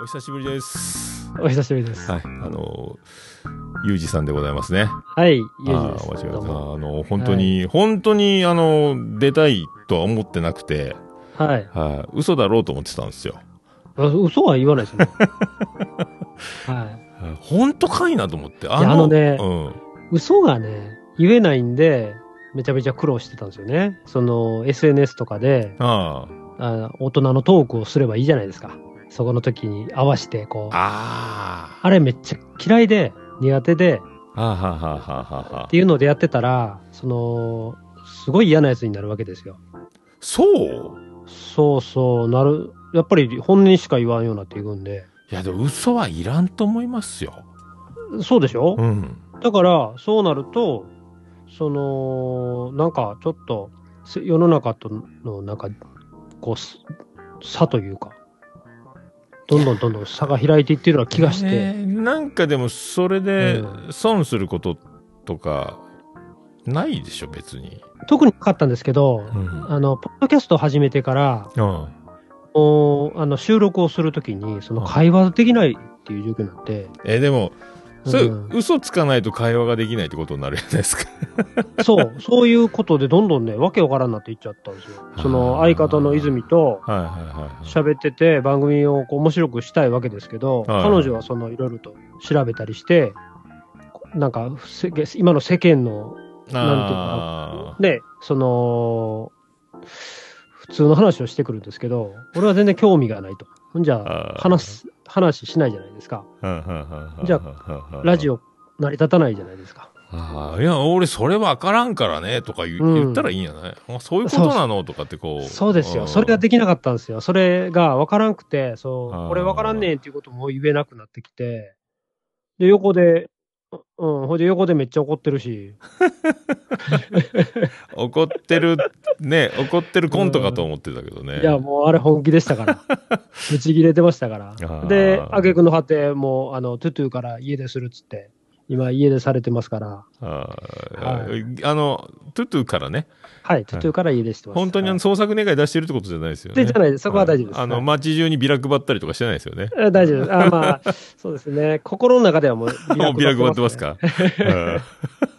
お久しぶりです。お久しぶりです。はい。あの、ゆうじさんでございますね。はい、ゆうじあです。あの、本当に、本当に、あの、出たいとは思ってなくて、はい。はい。嘘だろうと思ってたんですよ。あ嘘は言わないですね。はい。はい本当かいなと思って。あいやあのねうん。嘘がね、言えないんで、めちゃめちゃ苦労してたんですよね。その、SNS とかで、ああ大人のトークをすればいいじゃないですか。そこの時に合わせて、こう。あ。ああれめっちゃ嫌いで、苦手で、あ。はあはあはあはあはっていうのでやってたら、その、すごい嫌なやつになるわけですよ。そう？そうそう、なる。やっぱり本人しか言わんようになっていくんで。いや、でも嘘はいらんと思いますよ。そうでしょ、うん。だから、そうなると、その、なんかちょっと、せ世の中との、なんか、こうす、差というか、どんどんどんどん差が開いていってるような気がして、えーなんかでも、それでう損することとか、ないでしょ、別に。特になかったんですけど、うん。あの、ポッドキャストを始めてから、うん。もうあの収録をするときに、その会話できないっていう状況になって、えーでも、それ、うん嘘つかないと会話ができないってことになるじゃないですか。そう、そういうことでどんどんね、わけわからんなっていっちゃったんですよ。その相方の泉とはいはいはい。喋ってて番組をこう面白くしたいわけですけど、はい彼女はそのいろいろと調べたりして、なんか今の世間のあね、その、普通の話をしてくるんですけど、俺は全然興味がないと。ほんじゃ話す、話しないじゃないですか。じゃあラジオ成り立たないじゃないですか。ああ、いや、俺それわからんからね、とか言,、うん言ったらいいんじゃない？あそういうことなの？とかってこう。そうですよ。んそれができなかったんですよ。それが分からんくて、そう、これ分からんねんっていうことも言えなくなってきて、で、横で、うん、ほいで横でめっちゃ怒ってるし、怒ってる、ね、怒ってるコントかと思ってたけどね。いや、もうあれ本気でしたから。ぶち切れてましたから。ー。で、あげくの果て、もう、あの、トゥトゥから家でするっつって、今家出されてますから、あはーあの、トゥトゥからね、はい、トゥトゥから家出してます。本当にあのはい創作願い出してるってことじゃないですよね。でじゃないですそこは大丈夫ですあの、はい街中にビラ配ったりとかしてないですよね。え大丈夫です。あまあ、そうですね。心の中ではもう もうビラ配ってますねか うん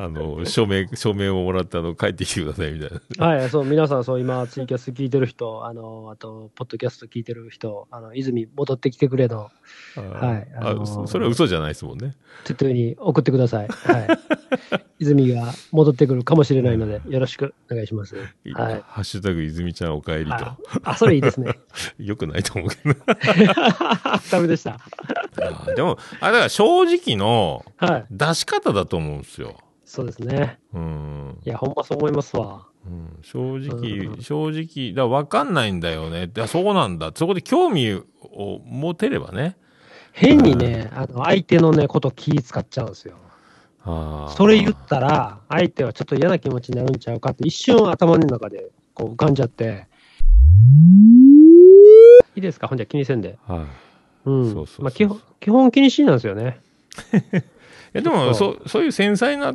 あの、署名、署名をもらって、あの、帰ってきてくださいみたいな。はい、そう、皆さん、そう、今、ツイキャス聞いてる人、あの、あと、ポッドキャスト聞いてる人、あの、泉戻ってきてくれの、はいああのーそそれは嘘じゃないですもんね。トゥトゥに送ってください。はい。泉が戻ってくるかもしれないので、よろしくお願いします。はい。ハッシュタグ、泉ちゃんお帰りとあ。あ、それいいですね。よくないと思うけど。ダメでした。あでも、あれだから正直のはい。出し方だと思うんですよ。そうですね。うん。いや、ほんまそう思いますわ。うん、正直、うん正直、だ分かんないんだよね。だそうなんだ。そこで興味を持てればね。変にね、あの、相手のね、こと気使っちゃうんですよ。あーそれ言ったら、相手はちょっと嫌な気持ちになるんちゃうかって、一瞬頭の中でこう浮かんじゃって、いいですか？ほんじゃ気にせんで。はい。うん。そうそうそうまあ基本、基本気にしいなんですよね。いやでもそそ、そういう繊細な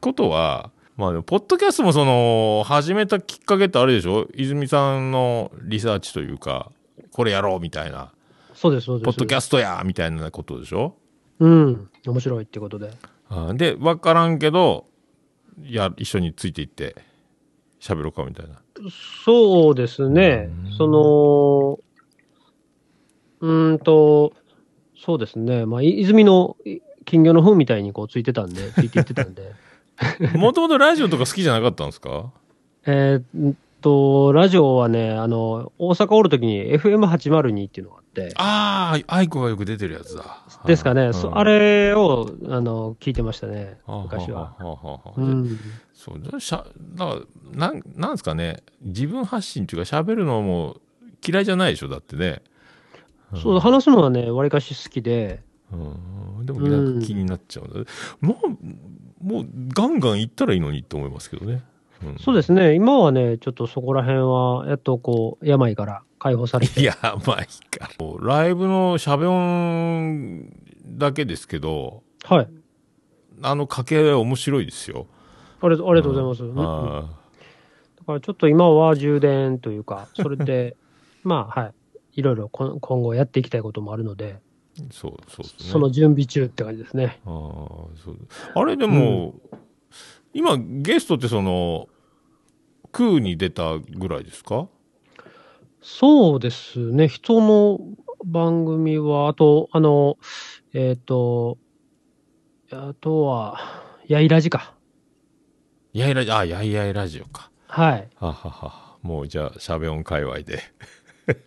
ことは、まあでも、ポッドキャストもその、始めたきっかけってあれでしょ？泉さんのリサーチというか、これやろうみたいな、そうです、そうです。ポッドキャストやみたいなことでしょ？うん。面白いってことで。あーで、わからんけど、や、一緒についていって、喋ろうかみたいな。そうですねうん。その、うーんと、そうですね。まあ、い泉のい金魚の糞みたいにこうついてたんで、ついていってたんで。もともとラジオとか好きじゃなかったんですか？えーっと、ラジオはね、あの、大阪おるときに FM802 っていうのがあって、ああ、愛子がよく出てるやつだ。ですかね、うん。そあれを、あの、聞いてましたね、昔は。そうだしゃだからなんなんですかね。自分発信っていうか喋るのも嫌いじゃないでしょだってね、そう、話すのはね、わりかし好きで、うん、でも気になっちゃう、もうもうガンガン行ったらいいのにって思いますけどね、うん、そうですね、今はね、ちょっとそこら辺は、やっとこう、病から解放されて、いやまあいいかライブのしゃべ音だけですけどはい。あの掛け合いは面白いですよ。ありがとありがとうございます。あだからちょっと今は充電というか、それで、まあ、はい。いろいろこ今後やっていきたいこともあるので、そう、そうですね。その準備中って感じですね。ああ、そう。あれでも、今、ゲストってその、クーに出たぐらいですか？そうですね。人の番組は、あと、あの、えっ、と、あとは、やいらじか。やいラジオ、あ、やいやいラジオか。はい。ははは。もうじゃあ、しゃべ音界隈で。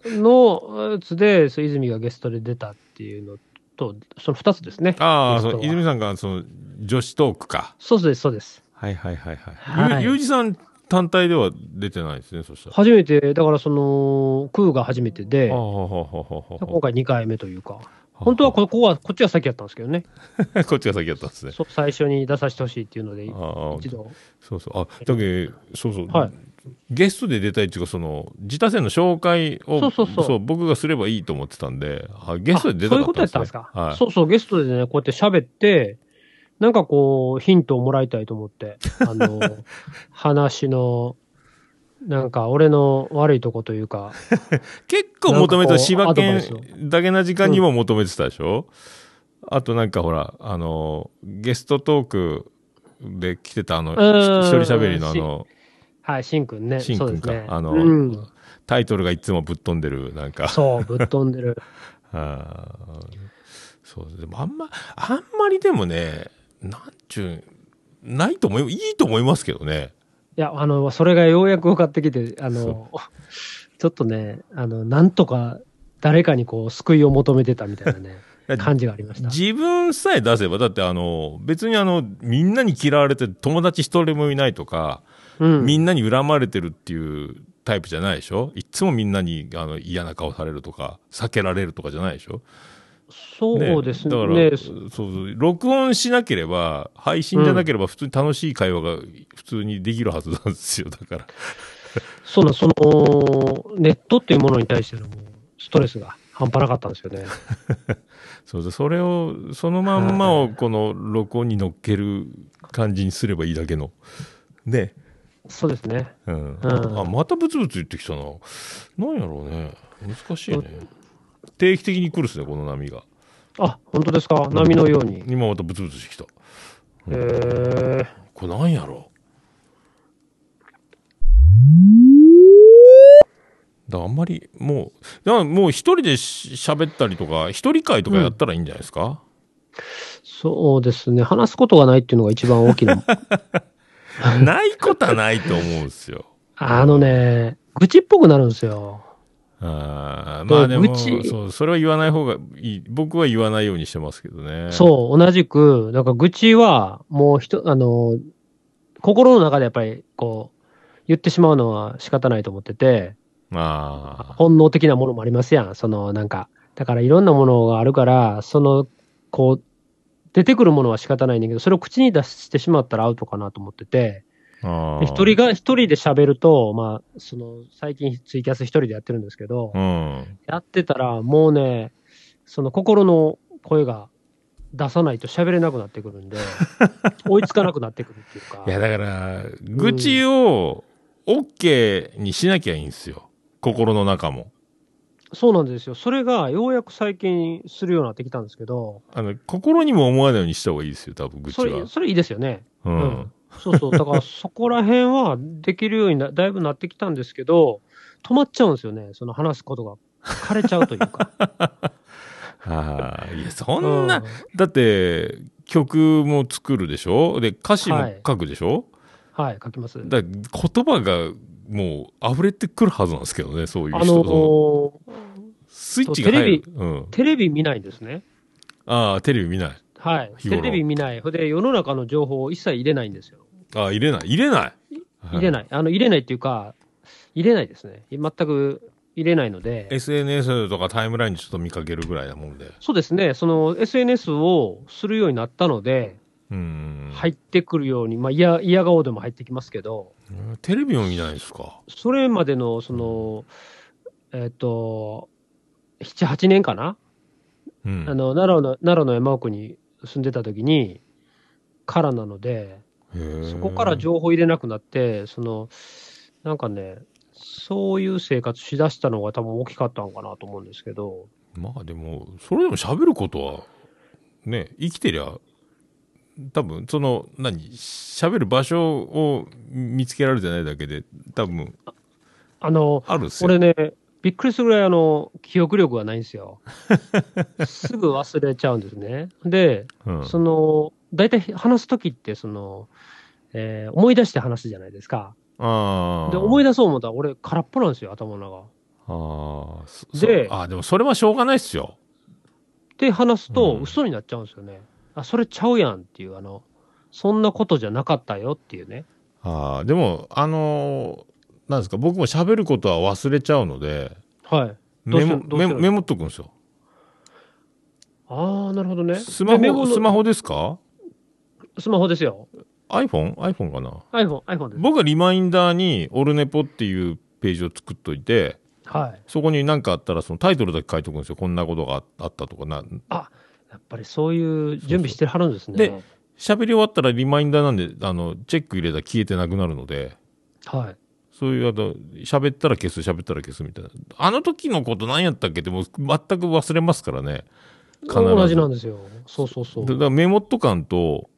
のやつで、そう泉がゲストで出たっていうのと、その二つですね。ああ、泉さんが、その、女子トークか。そうです、そうです。はいはいはいはい。はいゆゆうじさん単体では出てないですね、そしたら。初めて、だからその、クーが初めてで、今回2回目というか、本当はここは、こっちが先やったんですけどね。こっちが先やったんですね。最初に出させてほしいっていうので、一度。そうそう。あ、だけどそうそう。はいゲストで出たいっていうか、その、自他戦の紹介を、そうそうそう僕がすればいいと思ってたんで、あゲストで出たかあそういうこと。やったんですか？はい。そうそう、ゲストでね、こうやって喋って、なんかこう、ヒントをもらいたいと思って、あの、話の、なんか俺の悪いとこというか、結構求めてた、柴犬だけな時間にも求めてたでしょ、あとなんかほら、あの、ゲストトークで来てたあの、ん一人喋りのあの、はい、しんくんね。しんくんか、ね。あの、うん、タイトルがいつもぶっ飛んでる、なんか。そう、ぶっ飛んでる。あーそう、でもあんま、あんまりでもね、なんちゅう、ないと思い、いいと思いますけどね。いや、あの、それがようやく分かってきて、あその、ちょっとね、あの、なんとか誰かにこう、救いを求めてたみたいなね、感じがありました。自分さえ出せば、だってあの、別にあの、みんなに嫌われて友達一人もいないとか、うん。みんなに恨まれてるっていうタイプじゃないでしょ？いつもみんなにあの嫌な顔されるとか、避けられるとかじゃないでしょ？そうですね。だから、そう録音しなければ、配信じゃなければ普通に楽しい会話が普通にできるはずなんですよ。だから。そうなん、その、ネットっていうものに対してのストレスが半端なかったんですよね。そうそう、それを、そのまんまをこの録音に乗っける感じにすればいいだけの。ね。そうですね。うん。うんあ、またブツブツ言ってきたな。なんやろうね。難しいね。定期的に来るっすね、この波が。あ、本当ですか？波のように。へ今またブツブツしてきた。えこれなんやろ？だからあんまりもう、だもう一人でし喋ったりとか、一人会とかやったらいいんじゃないですか、そうですね。話すことがないっていうのが一番大きな。ないことはないと思うんですよ。あのね、愚痴っぽくなるんですよ。あーまあでも愚痴そう、それは言わない方がいい。僕は言わないようにしてますけどね。そう、同じく、なんか愚痴は、もう人、あの、心の中でやっぱり、こう、言ってしまうのは仕方ないと思ってて、あ本能的なものもありますやん。その、なんか、だからいろんなものがあるから、その、こう、出てくるものは仕方ないんだけど、それを口に出してしまったらアウトかなと思ってて、一人が、一人で喋ると、まあ、その、最近ツイキャス一人でやってるんですけど、うん。やってたら、もうね、その心の声が出さないと喋れなくなってくるんで、追いつかなくなってくるっていうか。いや、だから、愚痴を OK にしなきゃいいんですよ。心の中も。そうなんですよ。それがようやく最近するようになってきたんですけど、あの、心にも思わないようにした方がいいですよ、多分、愚痴はそれ、。それいいですよね。ううんん。そうそう。だからそこら辺はできるようにな だいぶなってきたんですけど、止まっちゃうんですよね。その話すことが枯れちゃうというか。ああ、いや、そんな、うんだって、曲も作るでしょ？で、歌詞もはい書くでしょ、はい、書きます。だ言葉がもう溢れてくるはずなんですけどね、そういうあ人。のそのースイッチが入る。うん。テレビ見ないんですね。ああ、テレビ見ない。はい。テレビ見ない。ほんで、世の中の情報を一切入れないんですよ。ああ、入れない。入れない。い。入れない。あの、入れないっていうか、入れないですね。全く入れないので。SNS とかタイムラインにちょっと見かけるぐらいなもんで。そうですね。その SNS をするようになったので、うん。入ってくるように、まあ、嫌、嫌顔でも入ってきますけど、うんテレビも見ないですか？それまでの、その、えっ、と、7、8年かな、うん。あの、奈良の、奈良の山奥に住んでた時に、からなので、そこから情報入れなくなって、その、なんかね、そういう生活しだしたのが多分大きかったのかなと思うんですけど、まあでも、それでも喋ることは、ね、生きてりゃ、多分、その、何、喋る場所を見つけられてないだけで、多分、あの、あるっすよ。俺ね、びっくりするぐらいあの、記憶力がないんですよ。すぐ忘れちゃうんですね。で、うん、その、大体話すときって、その、えー思い出して話すじゃないですか。で、思い出そう思ったら俺空っぽなんですよ、頭の中。あでそああ、でもそれはしょうがないっすよ。で、話すとうん嘘になっちゃうんですよね。あ、それちゃうやんっていう、あの、そんなことじゃなかったよっていうね。ああ、でも、あのーなんですか、僕も喋ることは忘れちゃうので、はい。メモメモメモっとくんですよ。ああ、なるほどね。スマホ、スマホですか？スマホですよ。?iPhone?iPhone かな？iPhone、iPhone です。僕はリマインダーにオルネポっていうページを作っといて、はい。そこに何かあったらそのタイトルだけ書いとくんですよ。こんなことがああったとかな。やっぱりそういう準備してはるんですね。で喋り終わったらリマインダーなんで、あの、チェック入れたら消えてなくなるので、はい。そういう、あの、喋ったら消す、喋ったら消すみたいな。あの時のこと何やったっけってもう全く忘れますからね。必ず同じなんですよ。そうそうそうだ。からメモっとかんと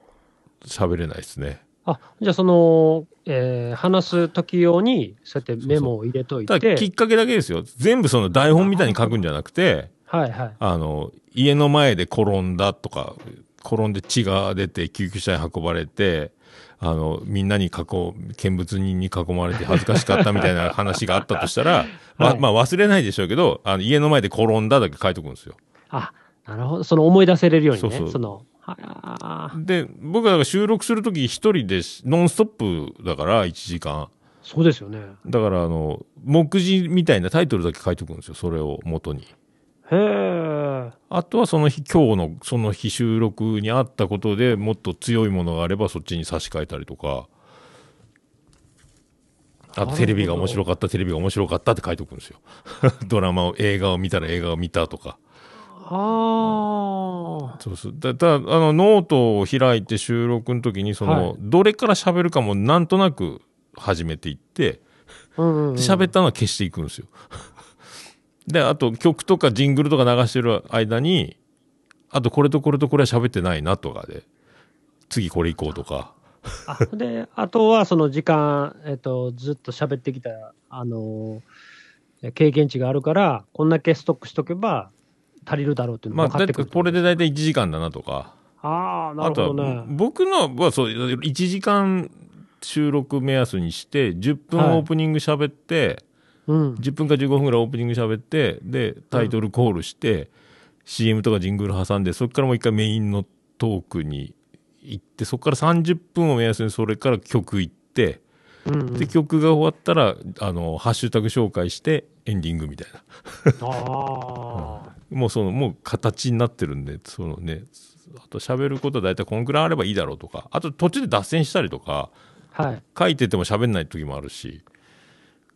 喋れないですね。あ、じゃあその、えー話す時用に、そうやってメモを入れといただきて、っかけだけですよ。全部その台本みたいに書くんじゃなくて、はいはい。あの、家の前で転んだとか、転んで血が出て救急車に運ばれて、あの、みんなに囲う、見物人に囲まれて恥ずかしかったみたいな話があったとしたら、ま はいまあ忘れないでしょうけど、あの家の前で転んだだけ書いとくんですよ。あ、なるほど。その思い出せれるようにね。そうそうの、はあで、僕は収録するとき一人でしノンストップだから1時間。そうですよね。だからあの、目次みたいなタイトルだけ書いとくんですよ。それを元に。へえ。あとはその日、今日のその日収録にあったことでもっと強いものがあればそっちに差し替えたりとか、あとテレビが面白かった、テレビが面白かったって書いておくんですよ。ドラマを、映画を見たら映画を見たとか。ああ。そうそう。だ、だ、あの、ノートを開いて収録の時に、その、はいどれから喋るかもなんとなく始めていって、うんうんうんで喋ったのは消していくんですよ。で、あと曲とかジングルとか流してる間に、あとこれとこれとこれは喋ってないなとかで、次これ行こうとか。あで、あとはその時間、えっと、ずっと喋ってきた、あのー経験値があるから、こんだけストックしとけば足りるだろうっていうのが分かってくる。これで大体1時間だなとか。ああ、なるほどね。僕のはそう、1時間収録目安にして、10分はいオープニング喋って、うん。10分か15分ぐらいオープニング喋って、で、タイトルコールして、CM とかジングル挟んで、そこからもう一回メインのトークに行って、そこから30分を目安にそれから曲行って、うんうんで、曲が終わったら、あの、ハッシュタグ紹介して、エンディングみたいな。ああ。もうその、もう形になってるんで、そのね、あと喋ることは大体こんくらいあればいいだろうとか、あと途中で脱線したりとか、はい。書いてても喋んない時もあるし、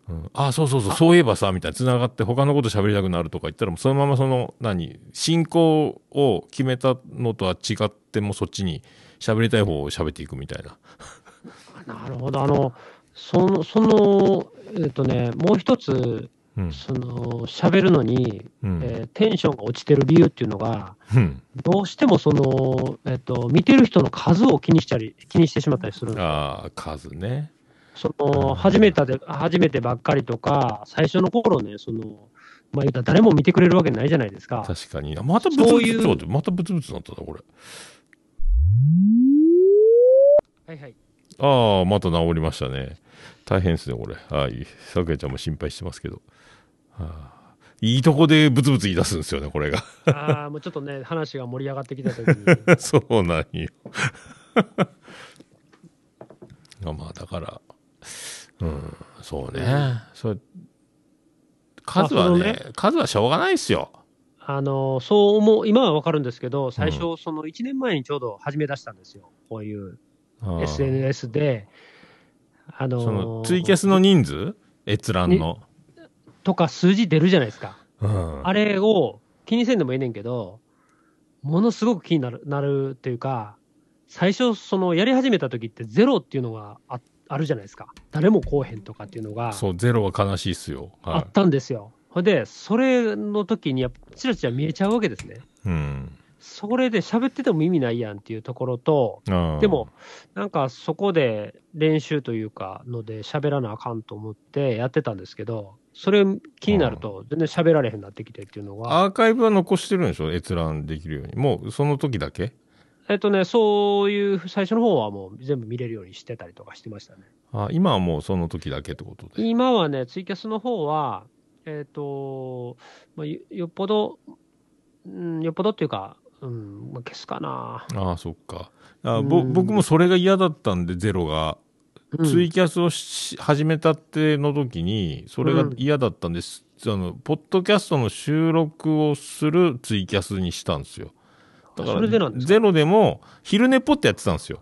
うん、あそうそうそう、そういえばさ、みたいな、繋がって他のこと喋りたくなるとか言ったら、そのままその、何、進行を決めたのとは違って、もうそっちに喋りたい方を喋っていくみたいな。なるほど。あの、その、その、えっ、とね、もう一つ、うん。その、喋るのに、うん。えーテンションが落ちてる理由っていうのが、うん。どうしてもその、えっ、と、見てる人の数を気にしたり、気にしてしまったりするああ、数ね。その、初めてで、初めてばっかりとか、最初の頃ね、その、まあ言うたら誰も見てくれるわけないじゃないですか。確かに。またブツブツ、そういうちょっと待ってまたブツブツなったな、これ。はいはい。ああ、また治りましたね。大変ですね、これ。はい。さくやちゃんも心配してますけど。はあ、いいとこでブツブツ言い出すんですよね、これが。ああ、もうちょっとね、話が盛り上がってきたときに、そうなんよ。あまあ、だから、うん、そうね。それ数はねまあその数はしょうがないですよ。あの、そう思う、今はわかるんですけど、最う初、その1年前にちょうど始め出したんですよ。こういう SNS で、あのそのツイキャスの人数？閲覧の。とか数字出るじゃないですか。うんあれを気にせんでもいいねんけど、ものすごく気になる、なるっていうか、最初、そのやり始めた時ってゼロっていうのがああるじゃないですか。誰も来おへんとかっていうのがそう、ゼロは悲しいっすよ。はあったんですよ。ほんで、それの時にやっぱチラチラ見えちゃうわけですね。い。うん。それで喋ってても意味ないやんっていうところと、でも、なんかそこで練習というかので喋らなあかんと思ってやってたんですけど、それ気になると全然喋られへんなってきてっていうのが、アーカイブは残してるんでしょ？閲覧できるように。もう、その時だけ？えっとね、そういう最初の方はもう全部見れるようにしてたりとかしてましたね。あ今はもうその時だけってことで。今はね、ツイキャスの方は、えっ、と、まあ、よよっぽど、うん、よっぽどっていうか、うん、まあ、消すかな。ああ、そっか。あぼうん僕もそれが嫌だったんで、ゼロが。うんツイキャスをし始めたっての時に、それが嫌だったんです。あの、ポッドキャストの収録をするツイキャスにしたんですよ。だから、ゼロでも、昼寝っぽってやってたんですよ。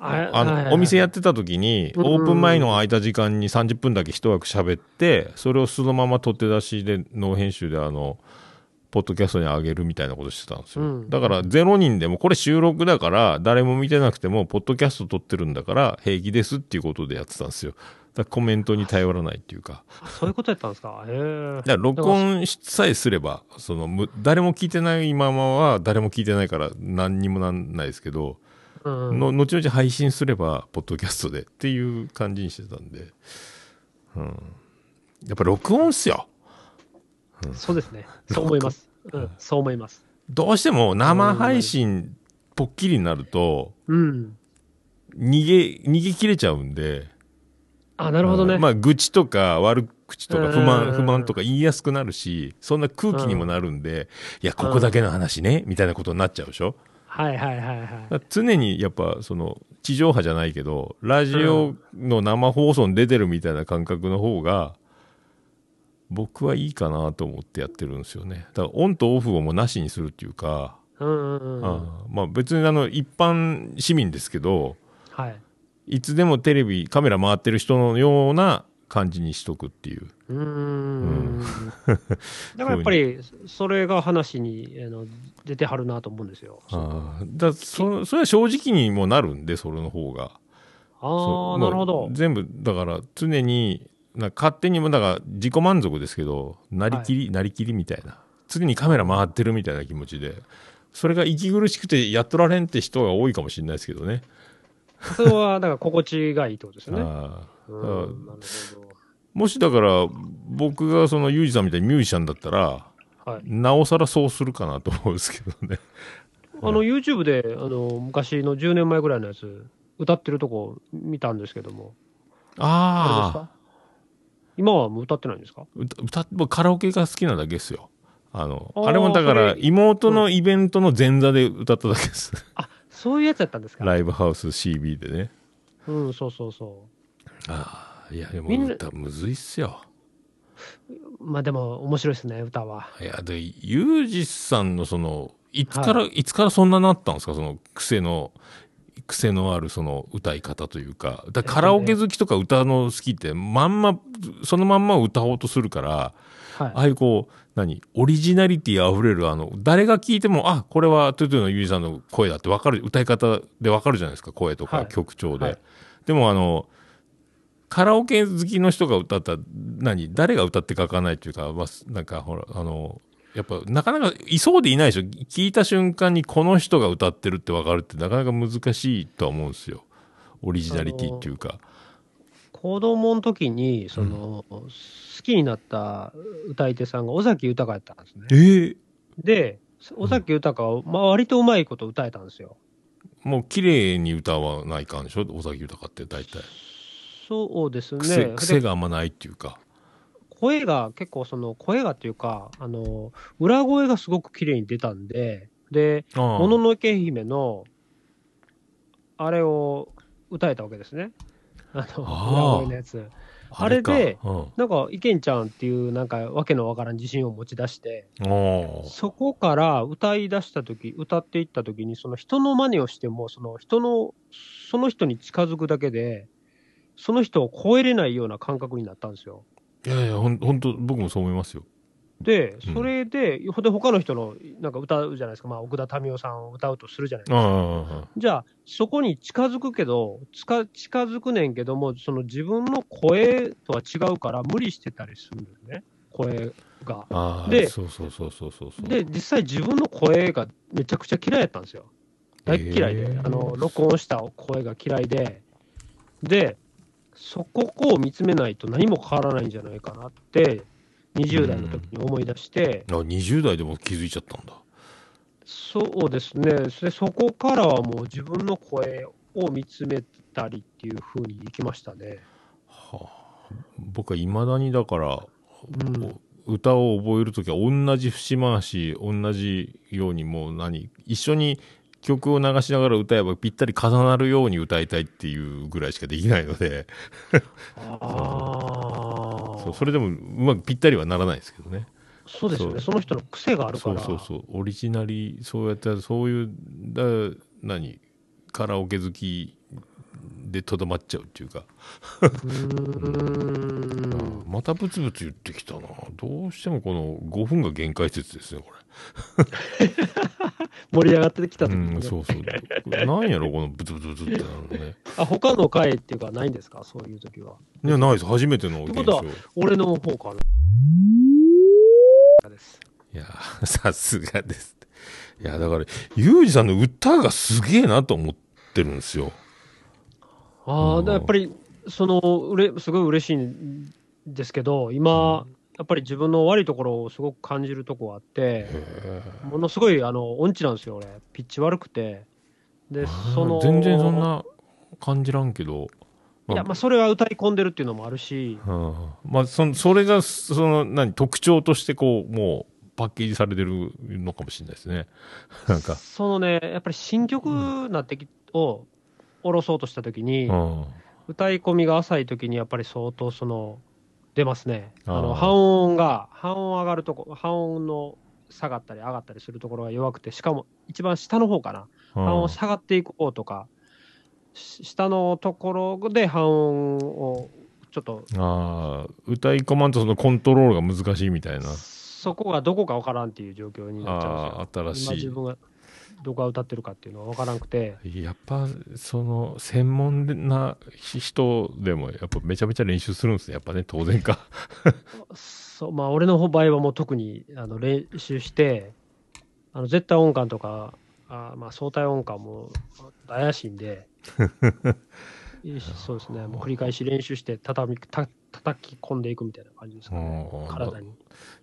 ああの、お店やってた時に、オープン前の空いた時間に30分だけ一枠喋って、それをそのまま取って出しで、ノー編集であの、ポッドキャストに上げるみたいなことしてたんですよ。うんだから、ゼロ人でも、これ収録だから、誰も見てなくても、ポッドキャスト撮ってるんだから、平気ですっていうことでやってたんですよ。だコメントに頼らないっていうか。そういうことやったんですか？へえ。だから録音さえすれば、その、む誰も聞いてないままは、誰も聞いてないから何にもなんないですけど、うんの後々配信すれば、ポッドキャストでっていう感じにしてたんで、うん。やっぱ録音っすよ。そうですね。そう思います。うん、そう思います。どうしても生配信ぽっきりになると、うん。逃げ、逃げ切れちゃうんで、あ、なるほどね。うんまあ、愚痴とか悪口とか不うん満、不満とか言いやすくなるし、そんな空気にもなるんで、いや、ここだけの話ね、みたいなことになっちゃうでしょ？はいはいはいはい。常にやっぱその地上波じゃないけどラジオの生放送に出てるみたいな感覚の方が僕はいいかなと思ってやってるんですよねだからオンとオフをもうなしにするっていうか、うんうんうん。まあ別にあの一般市民ですけどはい。いつでもテレビカメラ回ってる人のような感じにしとくっていううーん。だからやっぱり、それが話にあの出てはるなと思うんですよ。ああだそそれは正直にもなるんでそれの方がああ、なるほど。全部、だから常に、な勝手にも、だから自己満足ですけど、なりきり、なりきりみたいな。常にカメラ回ってるみたいな気持ちで、それが息苦しくてやっとられんって人が多いかもしれないですけどね。それは、だから心地がいいってことですよね。ああうん、あなるほもしだから、僕がそのユージさんみたいにミュージシャンだったら、ど。はい。なおさらそうするかなと思うんですけどね。あの、YouTube で、あの、昔の10年前ぐらいのやつ、歌ってるとこ見たんですけども。あれですああか？今はもう歌ってないんですか？歌、歌僕カラオケが好きなだけですよ。あの、あーあれもだからそれ妹のイベントの前座で歌っただけです。あ、そういうやつやったんですか？ライブハウス CB でね。うん、そうそうそああ、いや、でも歌むずいっすよ。う。まあでも、面白いですね、歌は。いや、で、ユージさんのその、いつから、い、つからそんななったんですか？その癖の、癖のあるその歌い方というか。だからカラオケ好きとか歌の好きって、まんま、そのまんま歌おうとするから、はい。ああいうこう、何？オリジナリティ溢れる、あの、誰が聞いても、あ、これはトゥトゥのユージさんの声だってわかる、歌い方でわかるじゃないですか、声とかはい曲調で。はいでもあの、カラオケ好きの人が歌った、何？誰が歌って書かないっていうか、まあ、なんかほら、あの、やっぱなかなかいそうでいないでしょ。聞いた瞬間にこの人が歌ってるってわかるってなかなか難しいとは思うんですよ。オリジナリティっていうか。子供の時に、その、好きになった歌い手さんが尾崎豊やったんですね。ええで、尾崎豊は、まあ、割とうまいこと歌えたんですよ。もう綺麗に歌わないかんでしょ？尾崎豊って大体。そうですね。癖、があんまないっていうか。声が結構その声がっていうか、あの、裏声がすごく綺麗に出たんで、で、もののけ姫の、あれを歌えたわけですね。あの、裏声のやつ。あれかでうんなんか、いけんちゃんっていう、なんか、わけのわからん自信を持ち出して、そこから歌い出したとき、歌っていったときに、その人の真似をしても、その人の、その人に近づくだけで、その人を超えれないような感覚になったんですよ。いやいや、ほんほんと、僕もそう思いますよ。で、うんそれで、ほんで他の人のなんか歌うじゃないですか、まあ、奥田民生さんを歌うとするじゃないですか。じゃあ、そこに近づくけど、つか近づくねんけども、その自分の声とは違うから、無理してたりするんだよね、声が。でそうそうそうそうそうそう。で、実際自分の声がめちゃくちゃ嫌いやったんですよ。大っ嫌いで、へーあの、録音した声が嫌いで、で、そこを見つめないと何も変わらないんじゃないかなって、20代の時に思い出して、あ20代でも気づいちゃったんだ。そうですね、でそこからはもう自分の声を見つめたりっていう風にいきましたね。はあ、僕はいまだにだから、うん、歌を覚えるときは同じ節回し、同じようにもう何、一緒に曲を流しながら歌えばぴったり重なるように歌いたいっていうぐらいしかできないので、ああそうそれでもうまくぴったりはならないですけどね。そうですよね、そその人の癖があるかそうら。そうそう、オリジナリ、そうやって、そういう、だ何、カラオケ好きでとどまっちゃうっていうか、うーん。またブツブツ言ってきたな。どうしてもこの5分が限界説ですね、こ 盛り上がってきたれ。時に、ねうん、そうそう。なんやろ、このブツブツブツってなるのね。あ他の回っていうか、ないんですか、そういう時は。いや、ないです。初めての現ってことは象。俺の方かな。ですいや、さすがです。いや、だから、ユージさんの歌がすげえなと思ってるんですよ。ああ、うんだやっぱり、そのうれ、すごい嬉しいんですけど、今、やっぱり自分の悪いところをすごく感じるとこがあって、へものすごいあの音痴なんですよ、俺、ピッチ悪くて。で、その全然そんな感じらんけど。いや、まあ、それは歌い込んでるっていうのもあるし、うんまあ、そのそれが、その、何、特徴として、こう、もう、パッケージされてるのかもしれないですね。なんか、そのね、やっぱり新曲なってき、を下ろそうとしたときに、うん。歌い込みが浅いときに、やっぱり相当その、出ますね。あの半音が、半音上がるとこ、半音の下がったり上がったりするところが弱くて、しかも一番下の方かな、半音下がっていこうとか、し下のところで半音をちょっと、ああ、歌い込まんとそのコントロールが難しいみたいな。そこがどこかわからんっていう状況になっちゃうんですよ。ああ、新しい。どこが歌ってるかっていうのは分からなくて、やっぱ、その、専門な人でも、やっぱめちゃめちゃ練習するんですね。やっぱね、当然か。そうまあ、俺の場合はもう特にあの練習して、あの絶対音感とか、あまあ、相対音感も怪しいんで、そうですね、もう繰り返し練習して畳みた叩き込んでいくみたいな感じですかね、うん体に。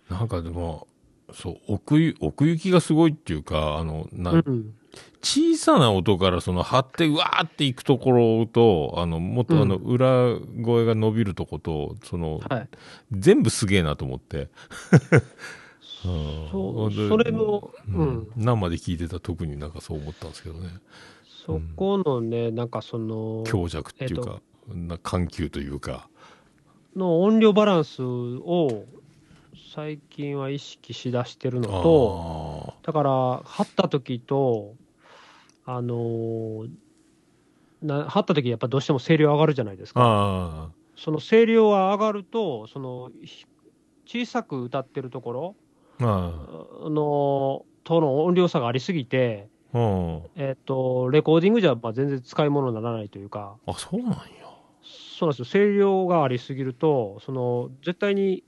なんかでも、そう、奥ゆ奥行きがすごいっていうか、あの、なうん、小さな音からその張ってうわーっていくところと、あの、もっとあの、裏声が伸びるとこと、その、はい、全部すげえなと思って。うん。そそれも、ううん。ん、生で聞いてたら特になんかそう思ったんですけどね。そこのね、なんかその、強弱っていうか、な緩急というか。の音量バランスを最近は意識しだしてるのと、あだから、張った時と、あのーな張った時やっぱどうしても声量上がるじゃないですあ。か。あその声量が上がると、そのひ小さく歌ってるところのとの音量差がありすぎて。えっとレコーディングじゃまあ全然使い物にならないというか、あ、そうなんや。そうなんですよ、声量がありすぎると、その絶対に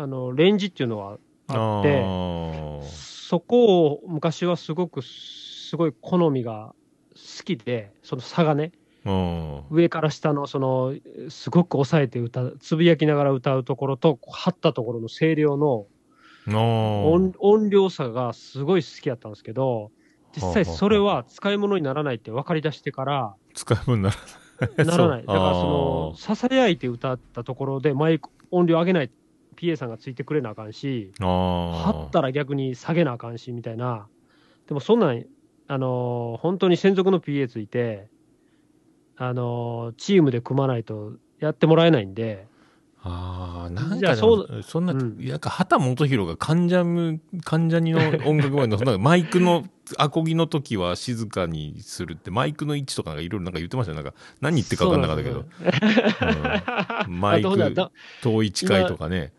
あのレンジっていうのはあって、あそこを昔はすごくすごい好みが好きで、その差がね。上から下のそのすごく抑えて歌う、つぶやきながら歌うところと、張ったところの声量の。音音量差がすごい好きだったんですけど、実際それは使い物にならないって分かり出してから、使い物にならない。ならない。だからその、ささやいて歌ったところでマイク、音量上げない、PA さんがついてくれなあかんし、ああ。張ったら逆に下げなあかんしみたいな、でもそんなん、あのー本当に専属の PA ついて、あのーチームで組まないとやってもらえないんで、ああ、なんじゃあかそそんな、うんなんか畑基博が関ジャム、関ジャニの音楽前の、なんかマイクの、アコギの時は静かにするって、マイクの位置とかいろいろなんか言ってましたよ。なんか、何言ってるか分かんなかったけど。そうなんマイク 遠い近いとかね。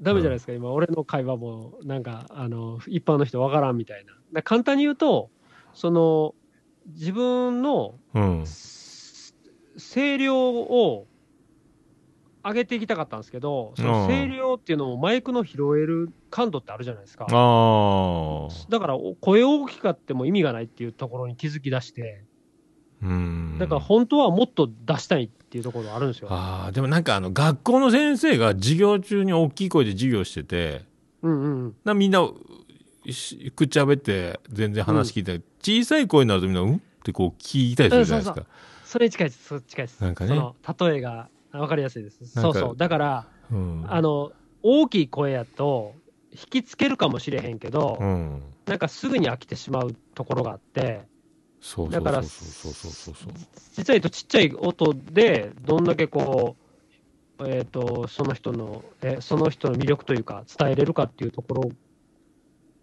ダメじゃないですか、今、俺の会話も、なんか、あの、一般の人わからんみたいな。だ簡単に言うと、その、自分のうん。声量を上げていきたかったんですけど、その声量っていうのもマイクの拾える感度ってあるじゃないですか。だから、お声大きかっても意味がないっていうところに気づき出して、うん。だから本当はもっと出したいっていうところあるんですよ。ああ、でもなんかあの、学校の先生が授業中に大きい声で授業してて、うんうん。なみんな、し口喋って全然話聞いて、小さい声になるとみんな、うんってこう聞いたりするじゃないですか。それに近いです、それ近いです。なんかね例えが分かりやすいです。そうそう。だから、うん。あの、大きい声やと、引きつけるかもしれへんけど、うん。なんかすぐに飽きてしまうところがあって、そうそうだからそうそうそうそうそう。実は言うとちっちゃい音で、どんだけこう、えっ、と、その人の、え、その人の魅力というか、伝えれるかっていうところ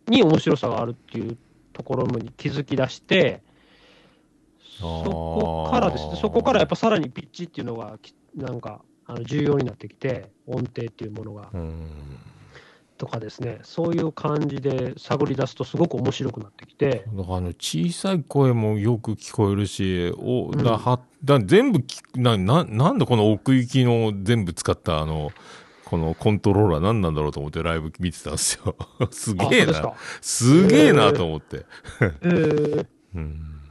に面白さがあるっていうところに気づき出して、そこからですね、そこからやっぱさらにピッチっていうのがき、なんか、あの重要になってきて、音程っていうものが、うん。とかですね、そういう感じで探り出すとすごく面白くなってきて、だからあの小さい声もよく聞こえるし、おうんだはだ全部なな、なんでこの奥行きの全部使ったあの、このコントローラー何なんだろうと思ってライブ見てたんですよ。すげえな。すげえなと思って。えーうん。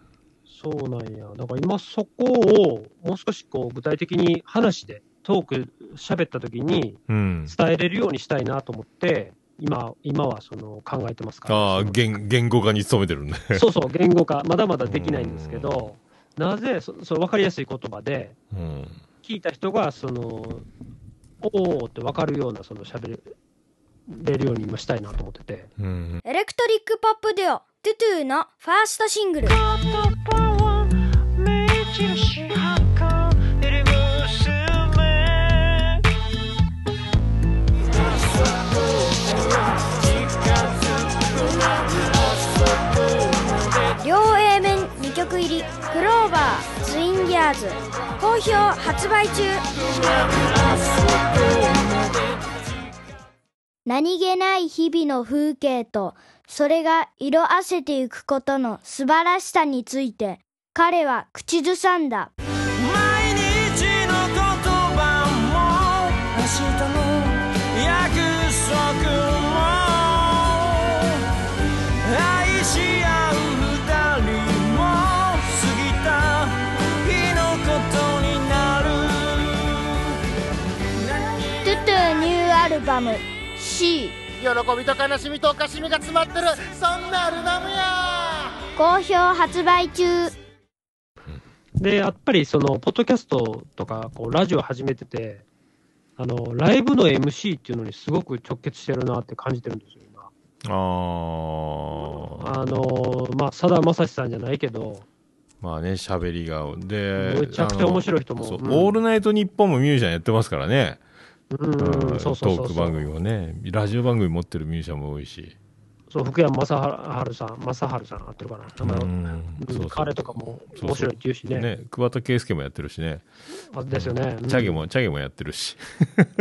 そうなんや。だから今そこをもう少しこう具体的に話でトーク喋った時にうん。伝えれるようにしたいなと思って、今、今はその考えてますから。ああ、その言、言語化に努めてるんで。そうそう、言語化、まだまだできないんですけど、なぜ、そその分かりやすい言葉で、うん。聞いた人が、その、おーって分かるような、その喋れるように今したいなと思ってて。うん。エレクトリックポップデュオトゥトゥのファーストシングルりクローバーツインギャーズ好評発売中。何気ない日々の風景とそれが色あせていくことの素晴らしさについて彼は口ずさんだ。バム。C 喜びと悲しみとおかしみが詰まってる。そんなアルバムや。好評発売中。で、やっぱりその、ポッドキャストとか、こう、ラジオ始めてて、あの、ライブの MC っていうのにすごく直結してるなって感じてるんですよ、今。ああ。あの、まあ、さだまさしさんじゃないけど、まあね、喋りが。で、めちゃくちゃ面白い人もう。んオールナイトニッポンもミュージシャンやってますからね。トーク番組もね、ラジオ番組持ってるミュージシャンも多いし。そう、福山雅治さん、正治さん合ってるかな？彼とかも面白いって言うしね。ね、桑田佳祐もやってるしね。あですよね。うんチャゲも、チャゲもやってるし。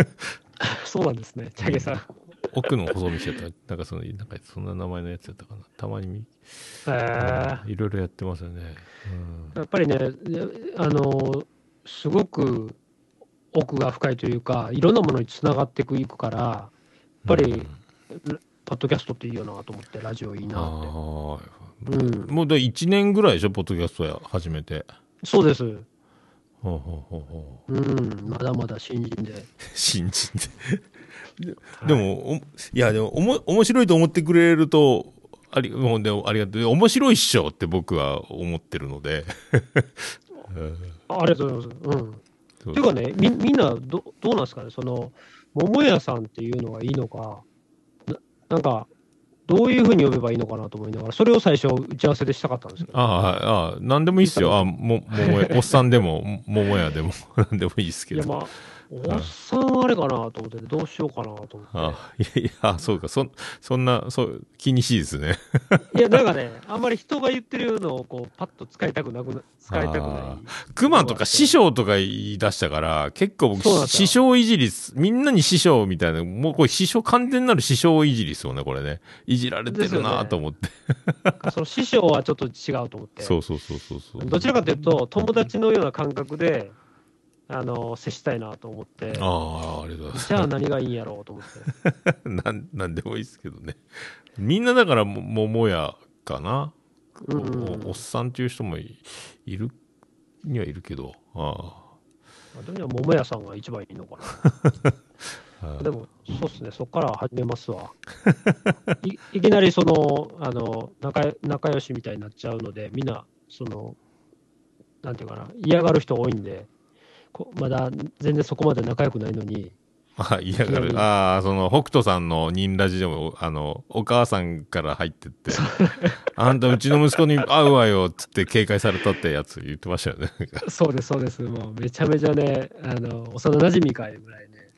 そうなんですね、チャゲさん。奥の細道やった。なんかその、なんかそんな名前のやつやったかな。たまに見、えーいろいろやってますよね。やっぱりね、あの、すごく奥が深いというか、いろんなものにつながっていくから、やっぱり、ポッドキャストっていいよなと思って、ラジオいいなっあて。あ。うん、もうだ1年ぐらいでしょ、ポッドキャストや始めて。そうです。ほうほうほうほう。うん、まだまだ新人で。新人で。ででも、おいや、でも、おも、面白いと思ってくれると、あり、もうでもありがとう。面白いっしょって僕は思ってるので。あありがとうございます。うん。ていうかね、みみんなどどうなんですかね、その、桃屋さんっていうのがいいのか、ななんか、どういうふうに呼べばいいのかなと思いながら、それを最初、打ち合わせでしたかったんですけど、ああ、はいああ、なんでもいいっすよ。あも、桃屋、おっさんでも、も桃屋でも、なんでもいいっすけいや、ど。まあ、おっさんあれかなと思って、どうしようかなと思って。あいやいや、そうか、そ、そんな、そう、気にしいですね。いや、なんかね、あんまり人が言ってるのをこうパッと使いたくなくな、使いたくあない。熊とか師匠とか言い出したから、結構僕、師匠いじりす、みんなに師匠みたいな、もうこれ師匠、完全なる師匠いじりですよね、これね。いじられてるなと思って。その師匠はちょっと違うと思って。そうそうそうそうそう。どちらかというと、友達のような感覚で、あの、接したいなと思って。ああ、ありがとうございます。じゃあ何がいいんやろうと思って。なん、なんでもいいですけどね。みんなだから、も桃屋かな？うんうんおおっさんっていう人もいいるにはいるけど、あでも桃屋さんが一番いいのか あな。でも、そうっすね、そこから始めますわ。いいきなりその、あの仲、仲良しみたいになっちゃうので、みんな、その、なんていうかな、嫌がる人多いんで、こまだ全然そこまで仲良くないのに、あ、嫌がる。ああ、その、北斗さんのニンラジでも、あの、お母さんから入ってって、あんたうちの息子に会うわよ、つって警戒されたってやつ言ってましたよね。そうです、そうです、もうめちゃめちゃね、あの幼馴染かいぐらいね、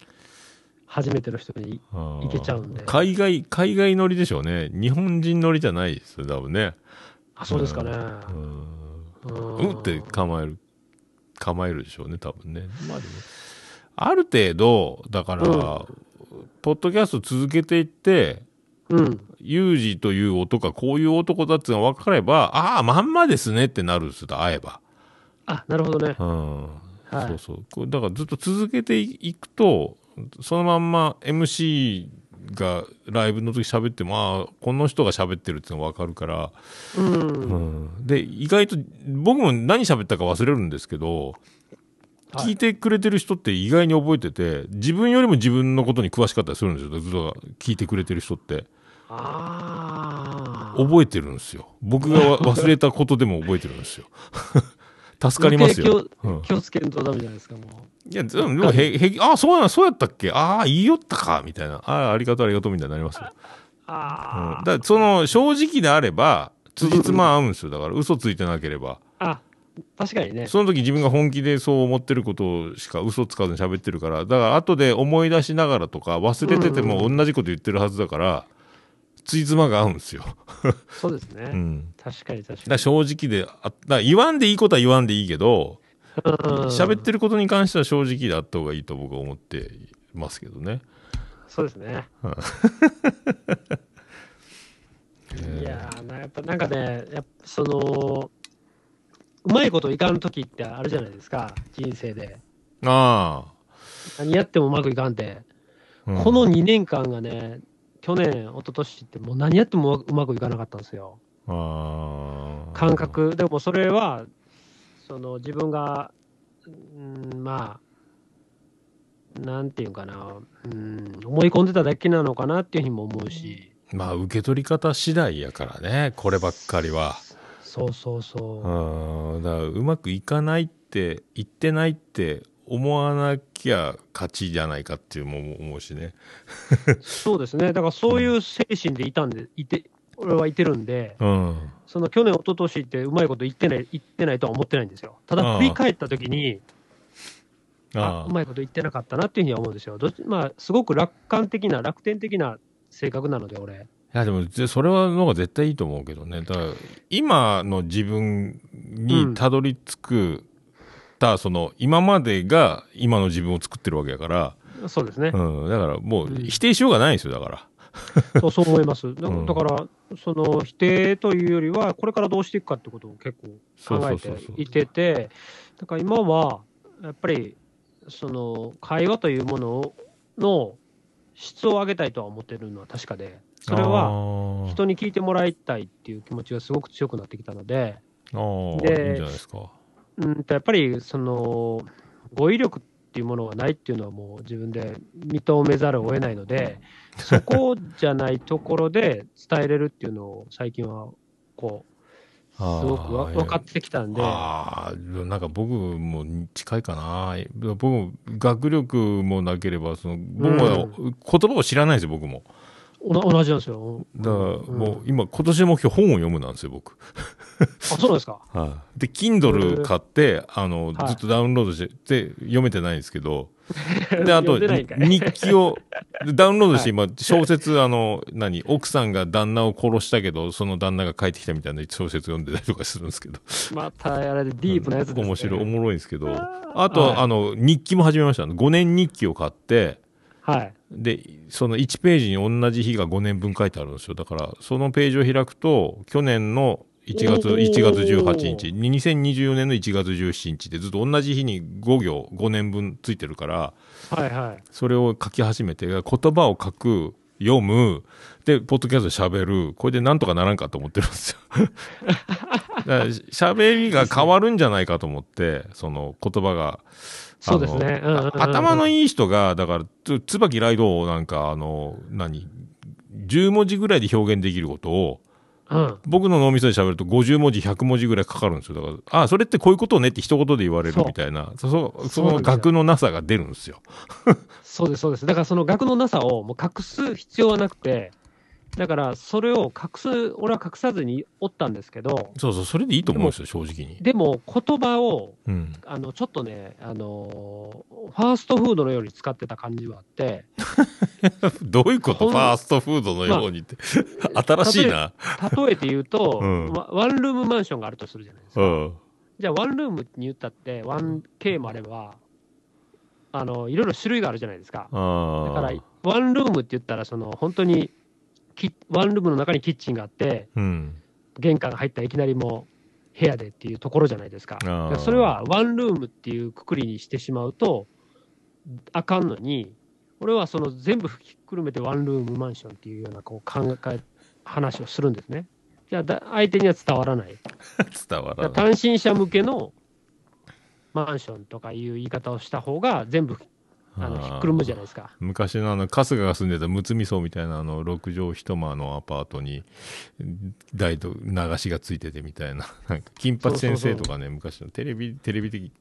初めての人に、あーいけちゃうんで海外、海外乗りでしょうね。日本人乗りじゃないですよ、多分ね。あ、そうですかね。うん。うんうんって構える、構えるでしょうね、多分ね。まあでも、ある程度、だから、ポッドキャスト続けていって、うん、ユージという男がこういう男だっていうのが分かれば、ああ、まんまですねってなるんですよ、会えば。あ、なるほどね。うん。はいそうそう。これだからずっと続けていくと、そのまんま MC がライブの時喋っても、ああ、この人が喋ってるっていうのが分かるから、うん、うん。で、意外と僕も何喋ったか忘れるんですけど、はい聞いてくれてる人って意外に覚えてて、自分よりも自分のことに詳しかったりするんですよ。ずっと聞いてくれてる人って。覚えてるんですよ。僕がわ忘れたことでも覚えてるんですよ。助かりますよ。気をつけんとダメじゃないですか、もう。いや、でも、へ、へ、ああ、そうやな、そうやったっけ？ああ、言いよったか、みたいな。ああ、ありがとう、ありがとう、みたいになりますよ。うん。あだからその、正直であれば、辻褄合うんですよ。だから、嘘ついてなければ。あ。あ、確かにね。その時自分が本気でそう思ってることしか嘘つかずに喋ってるから、だから後で思い出しながらとか、忘れてても同じこと言ってるはずだから、ついつまが合うんですよ。そうですね。うん。確かに確かだから正直で、あだ言わんでいいことは言わんでいいけど、に。喋ってることに関しては正直であった方がいいと僕は思ってますけどね。そうですね。いやーな、やっぱなんかね、やっぱその、うまいこといかんときってあるじゃないですか、人生で。あ何やってもうまくいかんって。あ、うんこの2年間がね、去年、一昨年ってもう何やってもうまくいかなかったんですよ。ああ感覚。でもそれは、その自分が、うん、まあ、なんていうかな、うん、思い込んでただけなのかなっていうふうにも思うし、まあ受け取り方次第やからねこればっかりはそうそうそう。うんだからうまくいかないって言ってないって思わなきゃ勝ちじゃないかっていうのも思うしね そうですね。だからそういう精神でいたんで、いて、俺はいてるんで、うんその去年、一昨年ってうまいこと言ってない、言ってないとは思ってないんですよ。ただ振り返ったときに、ああうまいこと言ってなかったなっていうふうには思うんですよ。どっちまあ、すごく楽観的な、楽天的な性格なので、俺。いやでもぜそれはのが絶対いいと思うけどねだから今の自分にたどり着くた、その今までが今の自分を作ってるわけやから、そうですね。うん、だからもううん。否定しようがないんですよだから。そうそう思います。だうん。だから、その否定というよりは、これからどうしていくかってことを結構考えていてて、だから今は、やっぱり、その会話というものの質を上げたいとは思ってるのは確かで、それはは人に聞いてもらいたいっていう気持ちがすごく強くなってきたので、あーいいんじでゃないですかうんとやっぱりその語彙力っていうものがないっていうのはもう自分で認めざるを得ないので、そこじゃないところで伝えれるっていうのを最近はこう、すごく分かってきたんで、ああ、なんか僕も近いかな。僕も学力もなければ、その、僕は言葉を知らないですよ、僕も。同じなんですよ。だからもう今、今年の目標本を読むなんですよ、僕。あ、そうですか？はい。で、Kindle 買って、あの、はいずっとダウンロードして、で、読めてないんですけど、で、あと、日記を、で ダウンロードして今、小説、あの、何、奥さんが旦那を殺したけど、その旦那が帰ってきたみたいな小説読んでたりとかするんですけど。また、あれでディープなやつです、ね。面白い、おもろいんですけど。あと、はいあの、日記も始めました。あの5年日記を買って、はい。で、その1ページに同じ日が5年分書いてあるんですよ。だから、そのページを開くと、去年の1月、おー1月18日、2024年の1月17日でずっと同じ日に5行、5年分ついてるから、はいはい。それを書き始めて、言葉を書く、読む、で、ポッドキャストで喋る、これでなんとかならんかと思ってるんですよ。だから喋りが変わるんじゃないかと思って、その言葉が。そうですね。うんうんうん頭のいい人が、だから、つ椿ライドをなんか、あの、何 ?10 文字ぐらいで表現できることを、うん。僕の脳みそで喋ると50文字、100文字ぐらいかかるんですよ。だから、あ、それってこういうことねって一言で言われるみたいな、その額のなさが出るんですよ。そうです、そうです。だからその額のなさをもう隠す必要はなくて、だからそれを隠す、俺は隠さずにおったんですけど、そうそう、それでいいと思うんですよ、正直に。でも言葉を、うん。あの、ちょっとね、あのー、ファーストフードのように使ってた感じはあって、どういうこと？ファーストフードのようにって。新しいな。例えて言うと、うんワワンルームマンションがあるとするじゃないですか。うん。じゃあ、ワンルームに言ったって、1K もあれば、あの、いろいろ種類があるじゃないですか。ああ。だから、ワンルームって言ったら、その、本当に、キワンルームの中にキッチンがあって、うん。玄関が入ったらいきなりもう部屋でっていうところじゃないですか。それはワンルームっていうくくりにしてしまうとあかんのに、俺はその全部ひっくるめてワンルームマンションっていうようなこう考え、話をするんですね。じゃあだ相手には伝わらない。伝わらない。単身者向けのマンションとかいう言い方をした方が全部あのひっくるむじゃないですか。昔のあの、春日が住んでたむつみ荘みたいなあの、6畳一間のアパートに、大と流しがついててみたいな。なんか、金八先生とかね、昔のテレビ、テレビ的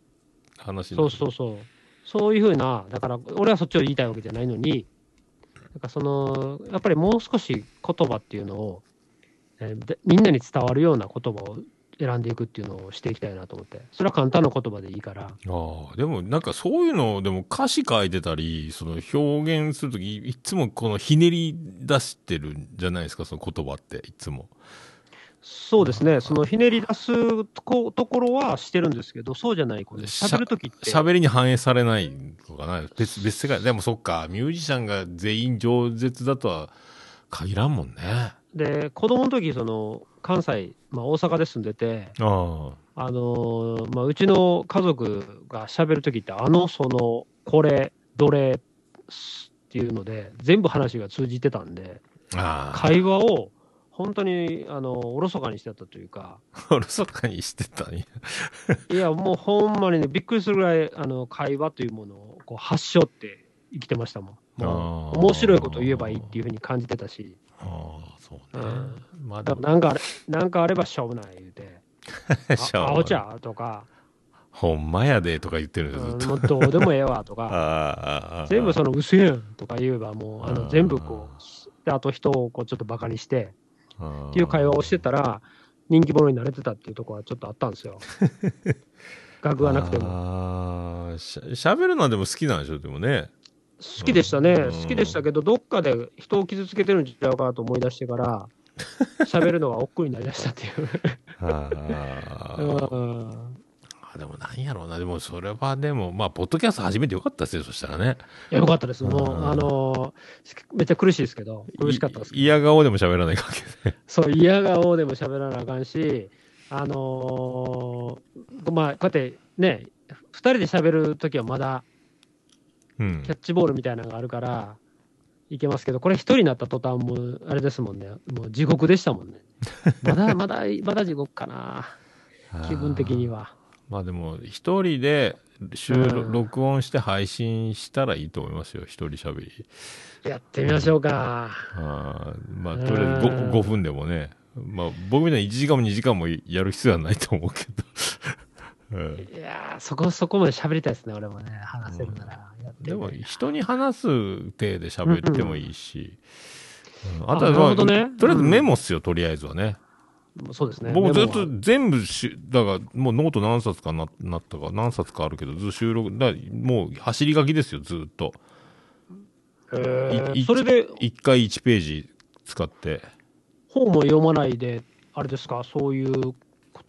話そうそうそう。そういうふうな、だから俺はそっちを言いたいわけじゃないのに、なんかその、やっぱりもう少し言葉っていうのを、えーでみんなに伝わるような言葉を選んでいくっていうのをしていきたいなと思って。それは簡単な言葉でいいから。ああ、でもなんかそういうの、でも歌詞書いてたり、その表現するとき、いつもこのひねり出してるんじゃないですか、その言葉って、いつも。そうですね、そのひねり出すとこところはしてるんですけど、そうじゃない、これ喋るときって。喋りに反映されないのかな？別、別世界。でもそっか、ミュージシャンが全員饒舌だとは限らんもんね。で、子供の時その関西、まあ、大阪で住んでて、ああのーまあ、うちの家族が喋るときって、あの、その、これ、どれっていうので、全部話が通じてたんで。会話を本当に、あの、おろそかにしてたというか、おろそかにしてたんや。いや、もうほんまにね、びっくりするぐらい、あの、会話というものをこう発祥って生きてましたもん。もう面白いことを言えばいいっていうふうに感じてたし、ああ、そううね。んまあでも、なんかあれ、なんかあればしょうもない言うて、しょうもないあ青茶とか、ほんまやでとか言ってるんですうんずっと。もうどうでもええわと あか、全部その薄やんとか言えばもう、あの全部こう、であと人をこうちょっとバカにしてっっていう会話をしてたら、人気者になれてたっていうところはちょっとあったんですよ。学がなくても。ああ、しゃ喋るのはでも好きなんでしょ、でもね。好きでしたね、うん好きでしたけど、どっかで人を傷つけてるんちゃうかと思い出してから、喋るのが億劫になりだしたっていう。あでもなんやろうな。でもそれはでも、まあ、ポッドキャスト始めてよかったですよ、そしたらね。いやよかったです、もうあのめっちゃ苦しいですけど、苦しかったですい嫌顔でも喋らないわけで。そう、嫌顔でも喋らなあかんし、あのーまあ、こうやってね、2人で喋るときはまだうんキャ。ッチボールみたいなのがあるから、いけますけど、これ1人になった途端、もうあれですもんね、もう地獄でしたもんね。まだまだ、まだ地獄かな、気分的には。まあでも、一人で収録、音して配信したらいいと思いますよ、一人喋り。やってみましょうか。あーまあ、とりあえずうん 5, 5分でもね。まあ、僕みたいに1時間も2時間もやる必要はないと思うけど。うんいやー、そこ、そこまで喋りたいですね、俺もね、話せるなら。やってみたいでも、人に話す体で喋ってもいいし。うんあとは、まあねとりあえずメモっすよ、とりあえずはね。そうですね。僕ずっと全部し、だからもうノート何冊かななったか、何冊かあるけど、ずっと収録、だもう走り書きですよ、ずっと。えいーそれで1回1ページ使って。本も読まないで、あれですか、そういうこ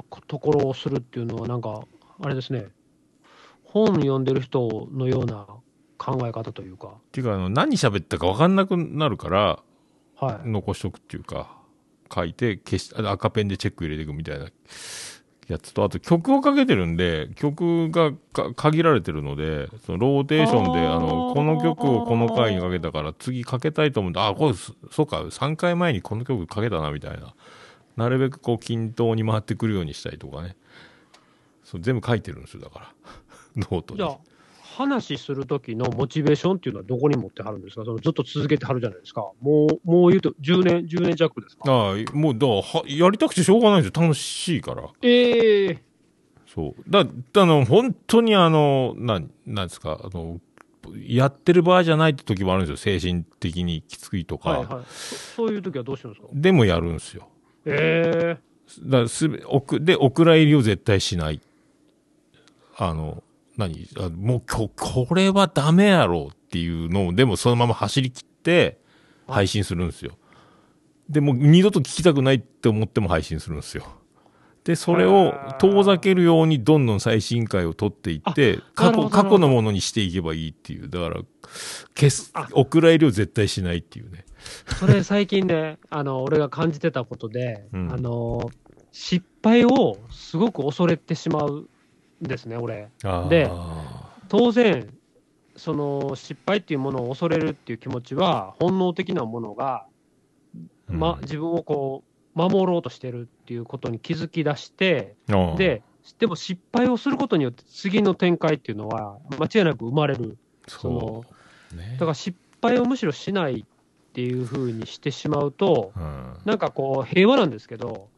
とところをするっていうのは、なんか、あれですね、本読んでる人のような考え方というか、っていうか、あの、何喋ったか分かんなくなるから、はい。残しとくっていうか、書いて消し、あ赤ペンでチェック入れていくみたいなやつと、あと曲をかけてるんで、曲がか限られてるので、そのローテーションで、あの、この曲をこの回にかけたから次かけたいと思って、あ、これ、そそうか、3回前にこの曲かけたな、みたいな。なるべくこう均等に回ってくるようにしたりとかね。そう全部書いてるんですよ、だから。ノートに。じゃあ、話する時のモチベーションっていうのはどこに持ってはるんですか？そのずっと続けてはるじゃないですか。もう、もう言うと10年、10年弱ですか？ああ、もう、だは、やりたくてしょうがないんですよ。楽しいから。ええそう。だ、あの、本当にあの、なん、なんですか、あの、やってる場合じゃないって時もあるんですよ。精神的にきついとか。はいはい。そそういう時はどうしてるんですか？でもやるんですよ。ええだからすべ、おく、で、お蔵入りを絶対しない。あの、何？あもうこ、これはダメやろうっていうのを、でもそのまま走り切って、配信するんですよ。でも、二度と聞きたくないって思っても配信するんですよ。で、それを遠ざけるようにどんどん最新回を取っていって、過去、過去のものにしていけばいいっていう。だから、消すあ、お蔵入りを絶対しないっていうね。それ最近ね、あの、俺が感じてたことで、うんあの、失敗をすごく恐れてしまうんですね、俺。で当然、その失敗っていうものを恐れるっていう気持ちは、本能的なものが、ま、うん自分をこう、守ろうとしてるっていうことに気づき出して、で、でも失敗をすることによって次の展開っていうのは間違いなく生まれる。そのそう。ねだから失敗をむしろしないっていうふうにしてしまうと、うん。なんかこう平和なんですけど、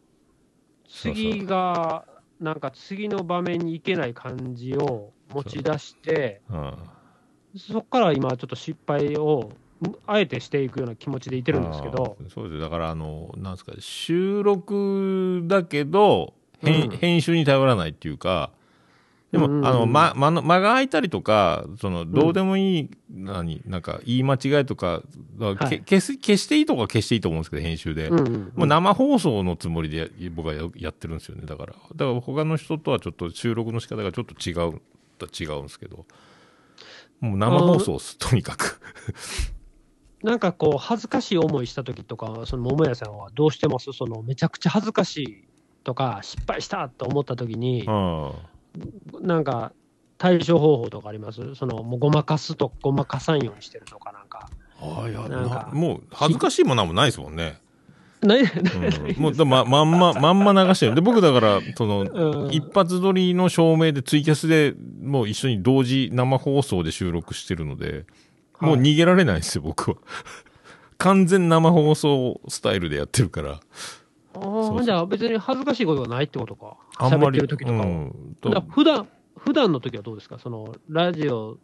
次が、なんか次の場面に行けない感じを持ち出して、うん。そこから今ちょっと失敗をあえてしていくような気持ちでいてるんですけど、そうですよ。だからあのなんですか収録だけど編,、うん。編集に頼らないっていうかでも、うんうんうん。あの間間の間が空いたりとかそのどうでもいい、何なんか言い間違いとか、はい。消す消していいとこは消していいと思うんですけど編集で、うんうんもう生放送のつもりでや僕はややってるんですよねだから。だから他の人とはちょっと収録の仕方がちょっと違う違うんですけど。もう生放送っすとにかく。なんかこう、恥ずかしい思いした時とか、その桃屋さんはどうしてます？そのめちゃくちゃ恥ずかしいとか、失敗したと思った時に、うんなんか対処方法とかあります？そのもうごまかすとごまかさんようにしてるとかなんか。ああいやなんかなもう恥ずかしいものはもうないですもんね。ないうんもうだままんま まんま流してるで僕だからその、うん一発撮りの照明でツイキャスでもう一緒に同時生放送で収録してるので、もう逃げられないんですよ僕は。完全生放送スタイルでやってるから。あそうそうーじゃあ別に恥ずかしいことがないってことか。あんまり。喋ってる時とかは。うんだから普段普段の時はどうですか？そのラジオ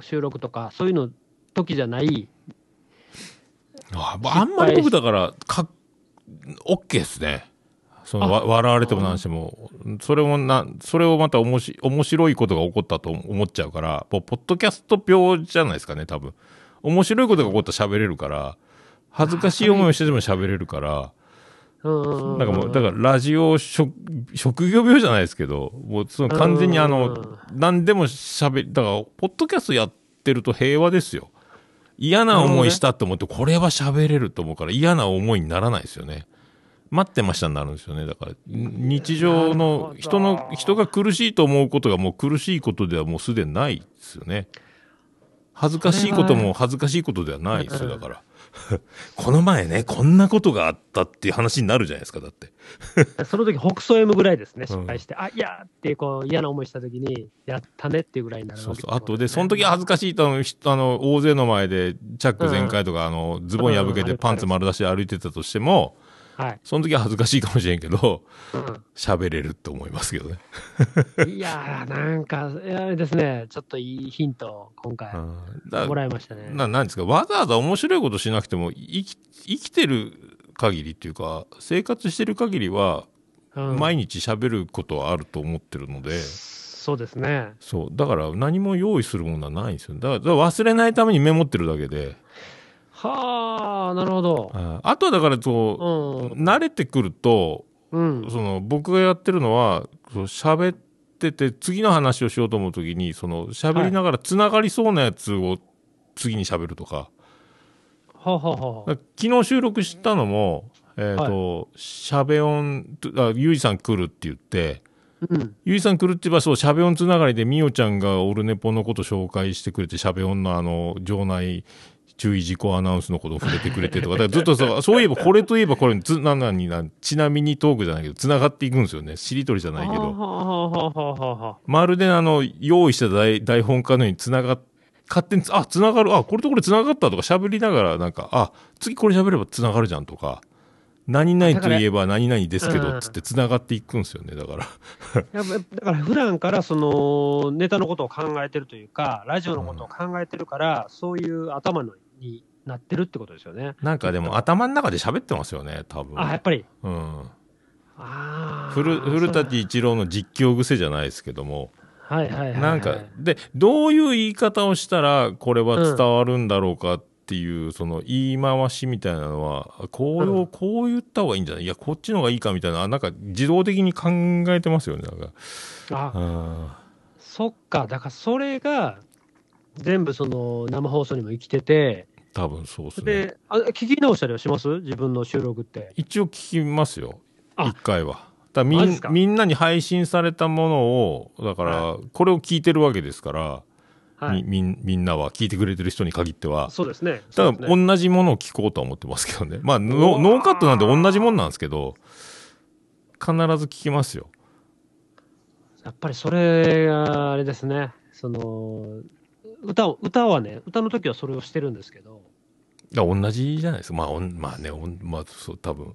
収録とか、そういうの時じゃない。ああんまり僕だから、か、オッケーですね。そのわ笑われても何しても、それもな、それをまたおもし面白いことが起こったと思っちゃうから、もうポッドキャスト病じゃないですかね、多分。面白いことが起こったら喋れるから、恥ずかしい思いをしてでも喋れるから、なんかもう、だからラジオ職、職業病じゃないですけど、もうその完全にあうんの、何でも喋り、だから、ポッドキャストやってると平和ですよ。嫌な思いしたと思って、これは喋れると思うから嫌な思いにならないですよね。待ってましたになるんですよね。だから、日常の人の、人が苦しいと思うことがもう苦しいことではもうすでにないですよね。恥ずかしいことも恥ずかしいことではないですよ、だから。この前ね、こんなことがあったっていう話になるじゃないですか、だって。その時北総 M ぐらいですね、うん。失敗して、あいやーってこう嫌な思いした時に、やったねっていうぐらいになるわけそうそう。あとで、その時は恥ずかしいと、あの、大勢の前で、チャック全開とか、あの、ズボン破けてパンツ丸出しで歩いてたとしても、はい。その時は恥ずかしいかもしれんけど、うん。喋れると思いますけどね。いやー、なんか、あれですね、ちょっといいヒントを今回もらいましたね。ななんですか？わざわざ面白いことしなくても生き生きてる限りっていうか生活してる限りはうん。毎日喋ることはあると思ってるので、そうですね。そう。だから何も用意するものはないんですよ。だからだから忘れないためにメモってるだけで。はあ、なるほど。ああとはだからそうう、ん。慣れてくるとうん。その僕がやってるのはそう喋ってて次の話をしようと思う時にその喋りながらつながりそうなやつを次に喋るとか。は昨日収録したのも、えっ、と、しゃべ音、あ、ゆいじさん来るって言って、うん。ゆいさん来るって言えばそう、しゃべ音つながりでみおちゃんがオルネポのこと紹介してくれて、しゃべ音のあの、場内注意事項アナウンスのことを触れてくれてとか、だからずっとそう、そういえばこれといえばこれ、つ、な、なにな、ちなみにトークじゃないけど、つながっていくんですよね。しりとりじゃないけど。まるであの、用意した台台本かのようにつながっ、勝手につ、あ、つながる、あ、これとこれつながったとか喋りながら、なんか、あ、次これ喋ればつながるじゃんとか、何々といえば何々ですけど、つってつながっていくんですよね、だから。やっぱだから普段からそのネタのことを考えてるというか、ラジオのことを考えてるから、そういう頭のになってるってことですよね。なんかでも頭の中で喋ってますよね、多分。あ、やっぱり。うん。ああ。古、古舘一郎の実況癖じゃないですけども、はいはいはいはい。なんか、で、どういう言い方をしたら、これは伝わるんだろうかっていう、その言い回しみたいなのは、こう、うんこう言った方がいいんじゃない？いや、こっちの方がいいかみたいな、なんか自動的に考えてますよね、なんか。あ、あそっか。だからそれが、全部その生放送にも生きてて、ー多分そうですね。で、あ聞き直したりはします？自分の収録って。一応聞きますよ、あ一回は。だからみんみんなに配信されたものを、だから、これを聞いてるわけですから、はい。みみんなは、聞いてくれてる人に限っては、そうですね。だそうですねから同じものを聞こうとは思ってますけどね。まあ、ノノーカットなんで同じもんなんですけど、必ず聞きますよ。やっぱりそれがあれですね。その、歌を、歌はね、歌の時はそれをしてるんですけど、だ同じじゃないですか。まあ、おんまあね、おんまあ、そう、多分。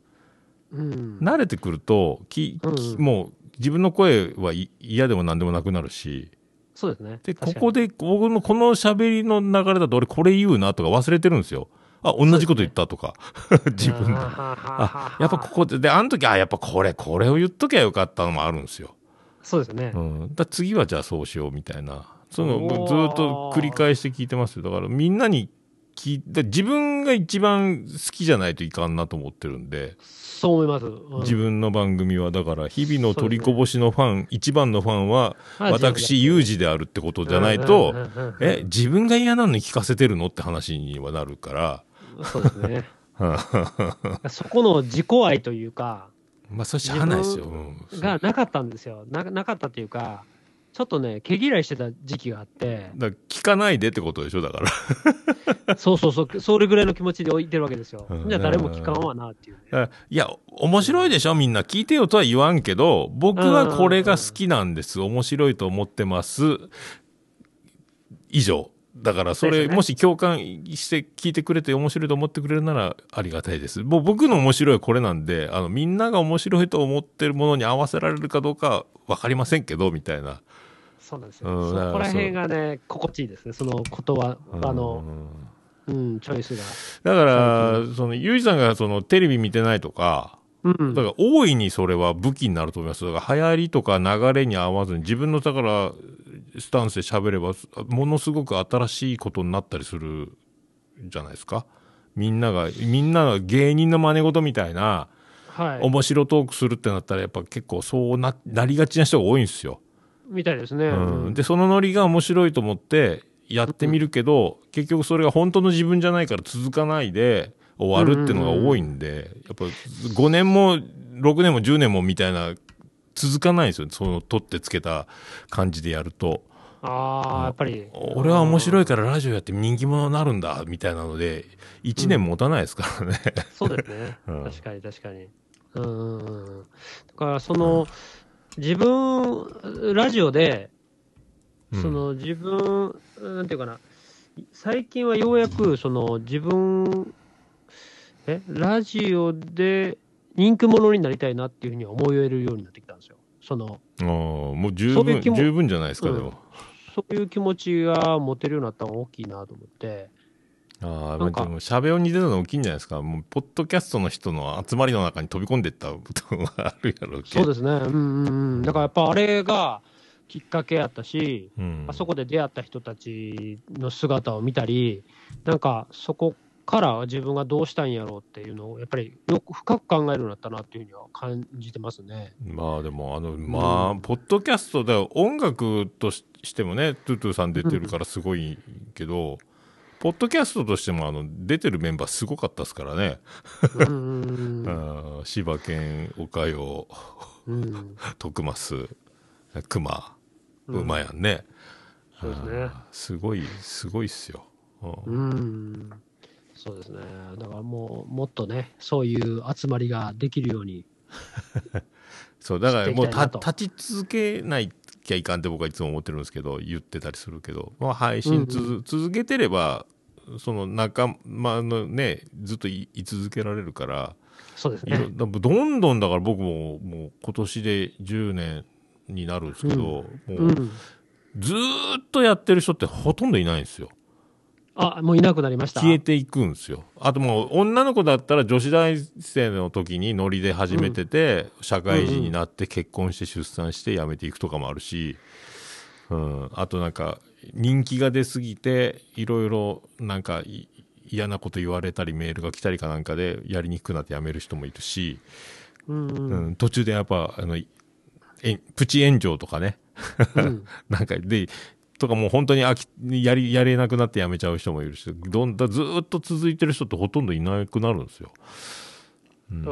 うん。慣れてくると、ききうんもう、自分の声はい嫌でも何でもなくなるし、そうですね。で、ここで、僕のこの喋りの流れだと、俺これ言うなとか忘れてるんですよ。あ、同じこと言ったとか。自分で。ああ、やっぱここで、で、あの時、あ、やっぱこれ、これを言っときゃよかったのもあるんですよ。そうですねう。ん。だ次はじゃあそうしようみたいな。その、おーずっと繰り返して聞いてますよ。だからみんなに聞いて、自分が一番好きじゃないといかんなと思ってるんで、そう思います。うん自分の番組は、だから、日々の取りこぼしのファン、一番のファンは、はい私、ユージであるってことじゃないとえ、自分が嫌なのに聞かせてるのって話にはなるから、そうですね。そこの自己愛というか、まあ、それしゃあないですよ。がなかったんですよ。ななかったっていうか、ちょっとね、毛嫌いしてた時期があって、だ聞かないでってことでしょ、だから。そうそうそう、それぐらいの気持ちで置いてるわけですようん。じゃあ誰も聞かんわなっていうね。いや、面白いでしょみんな聞いてよとは言わんけど、僕はこれが好きなんです。面白いと思ってます。以上。だから、それ、もし共感して聞いてくれて面白いと思ってくれるならありがたいです。もう僕の面白いはこれなんで、あの、みんなが面白いと思ってるものに合わせられるかどうかわかりませんけど、みたいな。そうなんですよ。うんそこら辺がね、心地いいですね。その言葉、あうの、んうん、チョイスが。だから、その、ゆうじさんがその、テレビ見てないとか、うん。だから大いにそれは武器になると思います。だから流行りとか流れに合わずに自分のだからスタンスで喋ればものすごく新しいことになったりするじゃないですか。みんなが、みんなが芸人の真似事みたいなはい。面白トークするってなったらやっぱ結構そうななりがちな人が多いんですよ。みたいですね。うん、で、そのノリが面白いと思ってやってみるけど、結局それが本当の自分じゃないから続かないで終わるっていうのが多いんで、やっぱ5年も6年も10年もみたいな続かないんですよ。その取ってつけた感じでやると。ああ、やっぱり。俺は面白いからラジオやって人気者になるんだ、みたいなので、1年持たないですからね。そうですね。うん確かに確かに。うんうんうん。だから、その、自分、ラジオで、うん。その自分、なんていうかな、最近はようやく、その自分、え、ラジオで人気者になりたいなっていうふうには思えるようになってきたんですよ。その、ああもう十分そういう十分じゃないですか、うん。でもそういう気持ちが持てるようになったのが大きいなと思って、ああでもしゃべ音に出たの大きいんじゃないですかもうポッドキャストの人の集まりの中に飛び込んでったことがあるやろうけそうですね。うんうんうん。だからやっぱあれがきっかけやったし、うんあそこで出会った人たちの姿を見たり、なんかそこから自分がどうしたいんやろうっていうのを、やっぱりよく深く考えるようになったなっていうふうには感じてますね。まあでもあのまあ、ポッドキャストで音楽とししてもねトゥトゥさん出てるからすごいけど、ポッドキャストとしてもあの出てるメンバーすごかったですからね、うん柴犬岡代うんうん。徳増熊うん馬やんね、そうですねすごいすごいっすよ、うんうん。そうですね。だからもう、もっとね、そういう集まりができるように。そうだからもう立ち続けないきゃいかんって僕はいつも思ってるんですけど言ってたりするけど、まあ、配信つづ、続けてればその仲間のねずっとい居続けられるからそうですね。だどんどんだから僕ももう今年で10年になるんですけど、もう。うんずーっとやってる人ってほとんどいないんですよあ、もういなくなりました。消えていくんですよ。あともう女の子だったら女子大生の時にノリで始めてて、社会人になって結婚して出産して辞めていくとかもあるし、うん、あとなんか人気が出すぎていろいろなんかい嫌なこと言われたりメールが来たりかなんかでやりにくくなって辞める人もいるし、うんうん。うん、途中でやっぱあのえプチ炎上とかね。うん。なんかでとかもう本当に飽きやりやれなくなって辞めちゃう人もいるしどんだずーっと続いてる人ってほとんどいなくなるんですよ。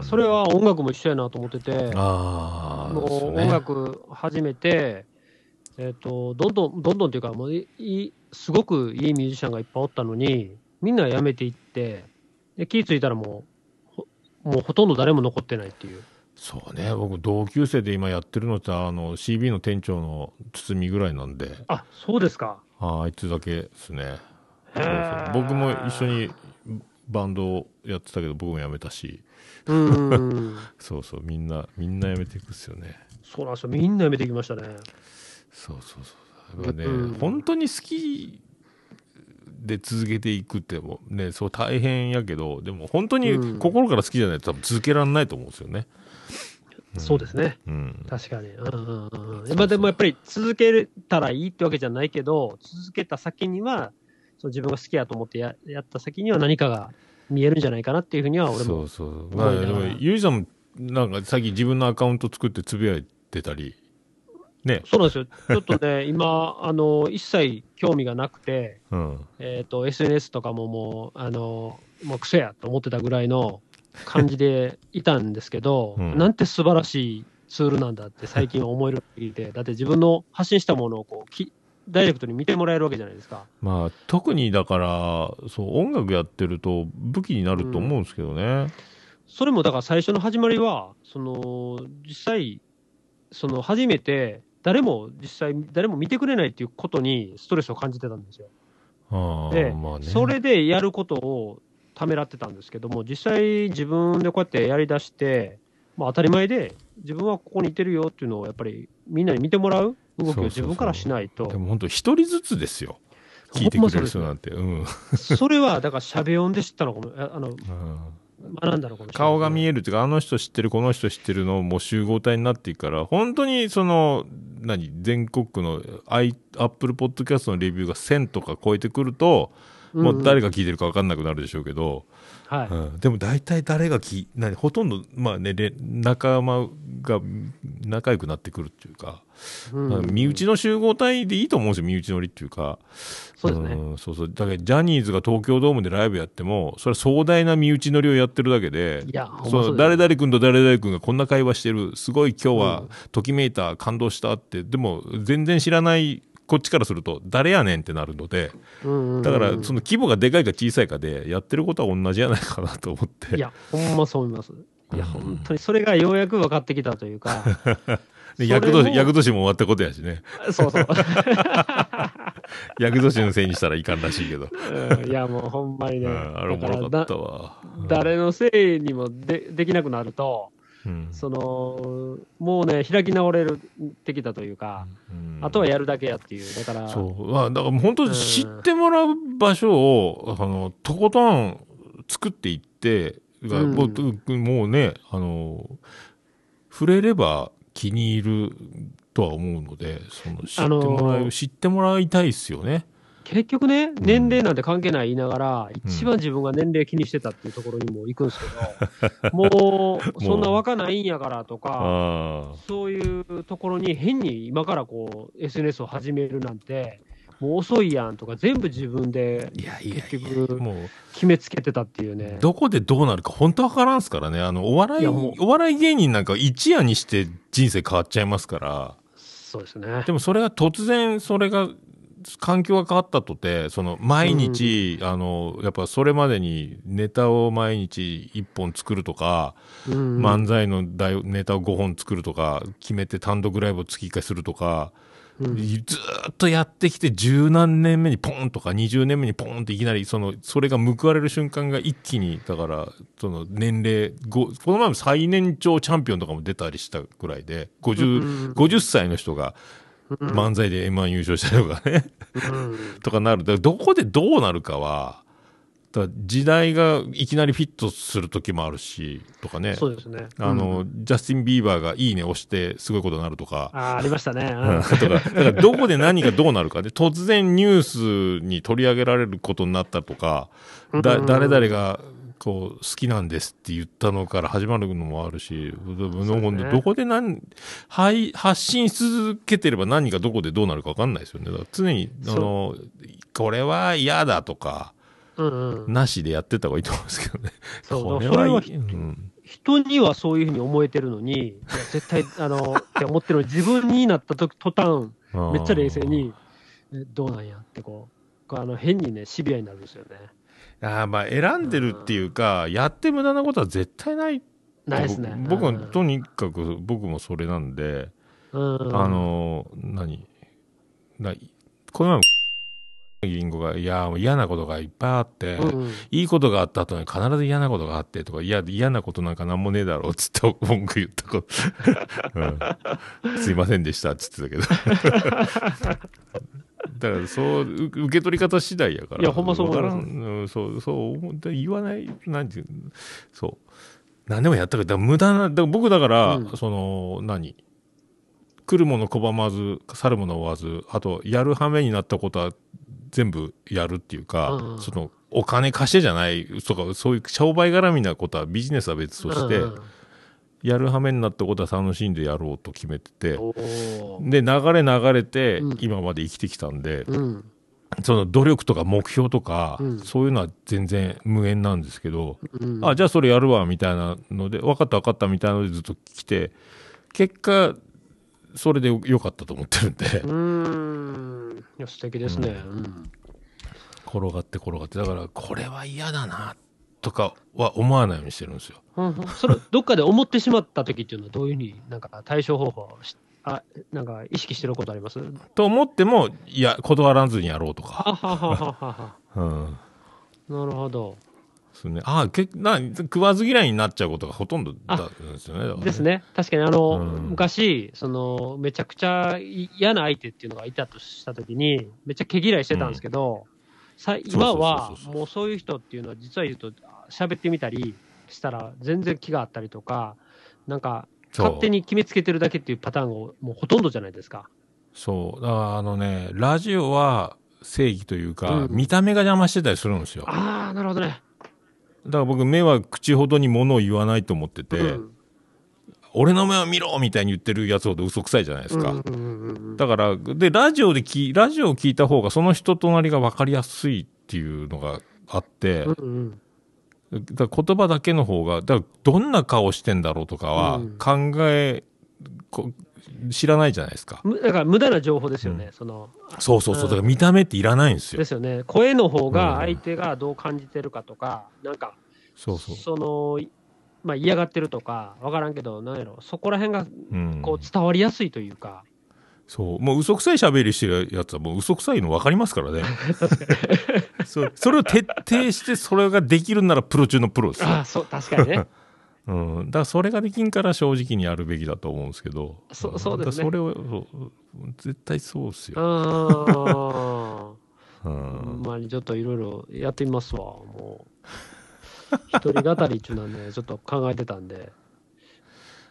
それは音楽も一緒やなと思ってて、ああ、もう音楽始めて、えっ、と、どんどん、どんどんっていうか、もういい、すごくいいミュージシャンがいっぱいおったのに、みんな辞めていって、で気ぃついたらもう、ほもうほとんど誰も残ってないっていう。そうね。僕同級生で今やってるのってあの CB の店長の堤ぐらいなんで。あ、そうですか。ああいつだけですね。へそうそう。ー僕も一緒にバンドをやってたけど僕も辞めたし。うん。そうそう。みんなみんな辞めていくっすよね。そうなんですよ。みんな辞めてきましたね。そうそうそう。やっぱね、うん。本当に好きで続けていくってもねそう大変やけどでも本当にうん。心から好きじゃないと多分続けられないと思うんですよねそうですね。うん確かに。うんうんうんうん。まあでもやっぱり続けたらいいってわけじゃないけど、続けた先には、そう自分が好きやと思ってややった先には何かが見えるんじゃないかなっていうふうには俺もそうそうまあでもゆいさんもなんか最近自分のアカウント作ってつぶやいてたりねそうなんですよ。ちょっとね、今、あの、一切興味がなくて、うんえっ、と、SNS とかももう、あの、もうクソやと思ってたぐらいの感じでいたんですけど、うんなんて素晴らしいツールなんだって最近思えるようになってきて、だって自分の発信したものをこうき、ダイレクトに見てもらえるわけじゃないですか。まあ特にだからそう音楽やってると武器になると思うんですけどね、それもだから最初の始まりは、その、実際、その初めて、誰も実際、誰も見てくれないっていうことにストレスを感じてたんですよ。ああで、まあねそれでやることをためらってたんですけども、実際自分でこうやってやりだして、まあ、当たり前で、自分はここにいてるよっていうのをやっぱりみんなに見てもらう動きを自分からしないと。で、も本当一人ずつですよ。聞いてくれる人なんて、うん。それはだからしゃべ音で知ったのかも、ああのうん。学んだのかも。顔が見ええるっていうかあの人知ってるこの人知ってるのもう集合体になっていくから本当にその何全国区のアイアップルポッドキャストのレビューが1000とか超えてくると、もう誰が聞いてるか分かんなくなるでしょうけど、はい、うん、でも大体誰がき何ほとんど、まあね、れ仲間が仲良くなってくるっていうか、うん。身内の集合体でいいと思うんですよ身内乗りっていうか。そうですね。ん。そうそう。だからジャニーズが東京ドームでライブやってもそれは壮大な身内乗りをやってるだけでいやそそう誰々君と誰々君がこんな会話してる。すごい今日はうん。ときめいた感動したって。でも全然知らないこっちからすると誰やねんってなるのでだからその規模がでかいか小さいかでやってることは同じじゃないかなと思っていや、ほんまそう思います。いや、うん本当にそれがようやく分かってきたというか、役年役年も終わったことやしねそうそう。ヤクザ氏のせいにしたらいかんらしいけど。うんいや、もうほんまにね。うんあれおもだろかったわ。だ誰のせいにもでできなくなると、うんその、もうね、開き直れるってきたというか、うんあとはやるだけやっていう。だから、そう。まあ、だから本当うん知ってもらう場所を、あの、とことん作っていって、がうんもうね、あの、触れれば気に入るとは思うので、その知ってもらう、あの知ってもらいたいですよね。結局ね、年齢なんて関係ない言いながら、一番自分が年齢気にしてたっていうところにも行くんですけど、もう、そんな若ないんやからとか、あそういうところに変に今からこう、SNS を始めるなんて、もう遅いやんとか、全部自分で結や、局もう、決めつけてたっていうね。どこでどうなるか本当わからんすからね。あの、お笑い、いお笑い芸人なんか一夜にして人生変わっちゃいますから。そうですね。でもそれが突然、それが、環境が変わったとて、その、毎日、あの、やっぱそれまでにネタを毎日1本作るとか、うん漫才の台ネタを5本作るとか、決めて単独ライブを月1回するとか、うん。ずーっとやってきて十何年目にポンとか20年目にポンっていきなりそのそれが報われる瞬間が一気にだからその年齢ごこの前も最年長チャンピオンとかも出たりしたぐらいで 50, 50歳の人が漫才で m 1優勝したりとかね。うん。とかなる。どこでどうなるかはだ時代がいきなりフィットする時もあるしとかね。そうですね。あの、ジャスティン・ビーバーがいいね押してすごいことになるとか。あーありましたね。うん。とか、だからどこで何がどうなるかで、突然ニュースに取り上げられることになったとか、だ、うん。誰々が、こう、好きなんですって言ったのから始まるのもあるし、どねどこで何、はい、発信し続けてれば何がどこでどうなるか分かんないですよね。だから常に、あの、これは嫌だとか、うんうん。なしでやってた方がいいと思うんですけどね。それは。うん人にはそういうふうに思えてるのに、絶対、あの、って思ってるのに、自分になった時途端、めっちゃ冷静に、えどうなんやってこうあの変にね、シビアになるんですよね。あーまあ選んでるっていうか、やって無駄なことは絶対ない。ないですね。僕はうんとにかく僕もそれなんで、うん、あの何なこの前もリンゴがいやもう嫌なことがいっぱいあって、うん。うんいいことがあった後に必ず嫌なことがあってとかいや嫌なことなんかなんもねえだろうっつって文句言ったこと、うん、すいませんでしたっつってたけど だからそうう受け取り方次第やから。いやほんまそう思うんそうそう言わないなんていうそう。何でもやったけどだから無駄なだ僕だから、うん。その何？来るもの拒まず去るもの追わずあとやる羽目になったことは全部やるっていうか、うん。そのお金貸してじゃないとかそういう商売絡みなことはビジネスは別として、うんうんやる羽目になったことは楽しんでやろうと決めてて、で流れ流れてうん。今まで生きてきたんで、うん。その努力とか目標とか、うん。そういうのは全然無縁なんですけど、うん。あじゃあそれやるわみたいなので分かった分かったみたいなのでずっと来て結果それでよかったと思ってるんで、うーん。いや素敵ですね。うん。転がって転がって。だからこれは嫌だなとかは思わないようにしてるんですよ。うんうんそれ、どっかで思ってしまった時っていうのは、どういうふうになんか対処方法あなんか意識してることあります？と思ってもいや断らずにやろうとか。はははなるほど。ですね、あけな食わず嫌いになっちゃうことがほとんどですよね。だからですね。確かに、あの、うん昔、その、めちゃくちゃ嫌な相手っていうのがいたとしたときに、めっちゃ毛嫌いしてたんですけど、さ今はそうそうそうそう、もうそういう人っていうのは、実は言うと、喋ってみたりしたら、全然気があったりとか、なんか、勝手に決めつけてるだけっていうパターンがもうほとんどじゃないですか。そう。だからあのね、ラジオは正義というか、うん見た目が邪魔してたりするんですよ。だかああ、なるほどね。ら僕、目は口ほどに物を言わないと思ってて、うん俺の目を見ろみたいに言ってるやつほど嘘くさいじゃないですか。うんうんうんうんだから、で、ラジオでき、ラジオを聞いた方がその人となりが分かりやすいっていうのがあって、うんうんだ言葉だけの方が、だどんな顔してんだろうとかはうん。考え、こ知らないじゃないですか。むだから無駄な情報ですよね、うん。そのそうそうそう。うん。だから見た目っていらないんですよ。で。すよね、声の方うん。が相手がどう感じてるかとか、なんか、そうそう。のいまあ、嫌がってるとか、わからんけど、なんやろ、そこら辺がうん。こう伝わりやすいというか、そう。もう嘘くさい喋りしてるやつはもう嘘くさいの分かりますからね。そうそれを徹底してそれができるならプロ中のプロですよ。ああ、そう、確かにね。うん。だからそれができんから正直にやるべきだと思うんですけど。そそうですねそれを、絶対そうっすよ。ああ。うんまにちょっといろいろやってみますわ、もう。一人語りっていうのはね、ちょっと考えてたんで、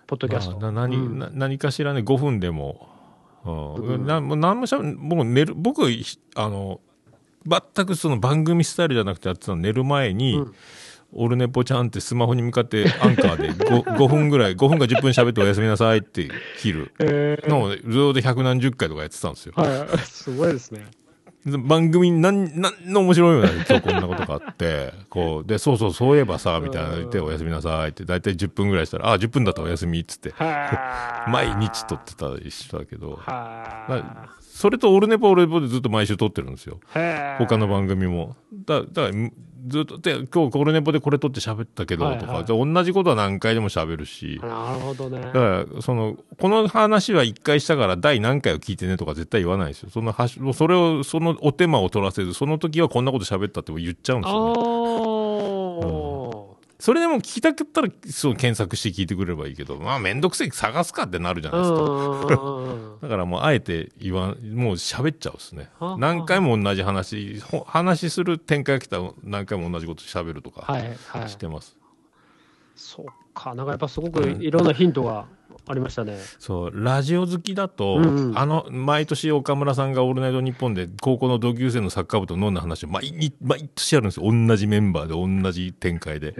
ポッドキャスト。まあな何うんな何かしらね5分でも、うん。うん。なもう何もしゃべ僕寝る僕ひあの全くその番組スタイルじゃなくてやってたの寝る前に、うん。オルネポちゃんってスマホに向かってアンカーで 5, 5分ぐらい5分か10分喋っておやすみなさいって切る。えー。のをずっと百何十回とかやってたんですよ。はい、すごいですね。番組に何、何の面白いような、今日こんなことがあって、こう、で、そうそう、そういえばさ、みたいなの言って、おやすみなさいって、だいたい10分ぐらいしたら、あ、10分だったらおやすみっつって、はあ。毎日撮ってたりしたけど、それとオルネポオルネポでずっと毎週撮ってるんですよ。へ他の番組も。だだから、むずっと、で、今日オルネポでこれ撮って喋ったけど、とか、はいはいで同じことは何回でも喋るし、なるほどねだ。から、その、この話は一回したから第何回を聞いてねとか絶対言わないですよ。そのはし、それを、そのお手間を取らせず、その時はこんなこと喋ったって言っちゃうんですあよ、ね。あ。それでも聞きたかったら、そう検索して聞いてくれればいいけど、まあめんどくせえ探すかってなるじゃうないですか。ん。だからもうあえて言わん、もう喋っちゃうですねはあ。何回も同じ話、ほ話する展開が来たら何回も同じこと喋るとかはい、はいし。てます。そっか、なんかやっぱすごくいろんなヒントがありましたね。そう、ラジオ好きだと、うんうんあの、毎年岡村さんがオールナイトニッポンで高校の同級生のサッカー部と飲んだ話を毎日、毎年やるんですよ。同じメンバーで同じ展開で。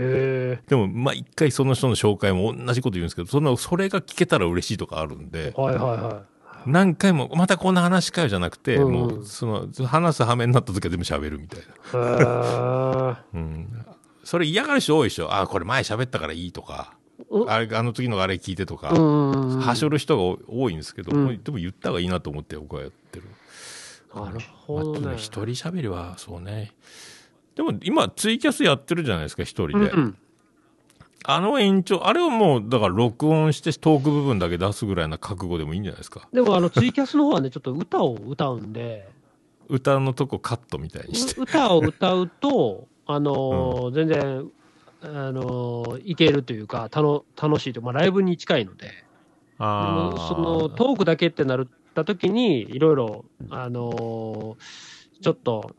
でも、毎回その人の紹介も同じこと言うんですけど、その、それが聞けたら嬉しいとかあるんで、はいはいは何回も、またこんな話かよじゃなくて、うんうんもう、その、話す羽目になった時は全部喋るみたいな。うん。それ嫌がる人多いでしょ。あ、これ前喋ったからいいとか、うあれ、あの時のあれ聞いてとか。はしょる人が多いんですけど、うんでも言った方がいいなと思って僕はやってる。なるほどね。あとね、一人喋りは、そうね。でも今、ツイキャスやってるじゃないですか、一人で。うんあの延長、あれをもう、だから録音してトーク部分だけ出すぐらいな覚悟でもいいんじゃないですか。でもあのツイキャスの方はね、ちょっと歌を歌うんで、歌のとこカットみたいにして。う歌を歌うと、あのー全然、あのーいけるというか、たの楽しいというか、まあ、ライブに近いので、でもそのトークだけってなった時に、いろいろ、あのーちょっと、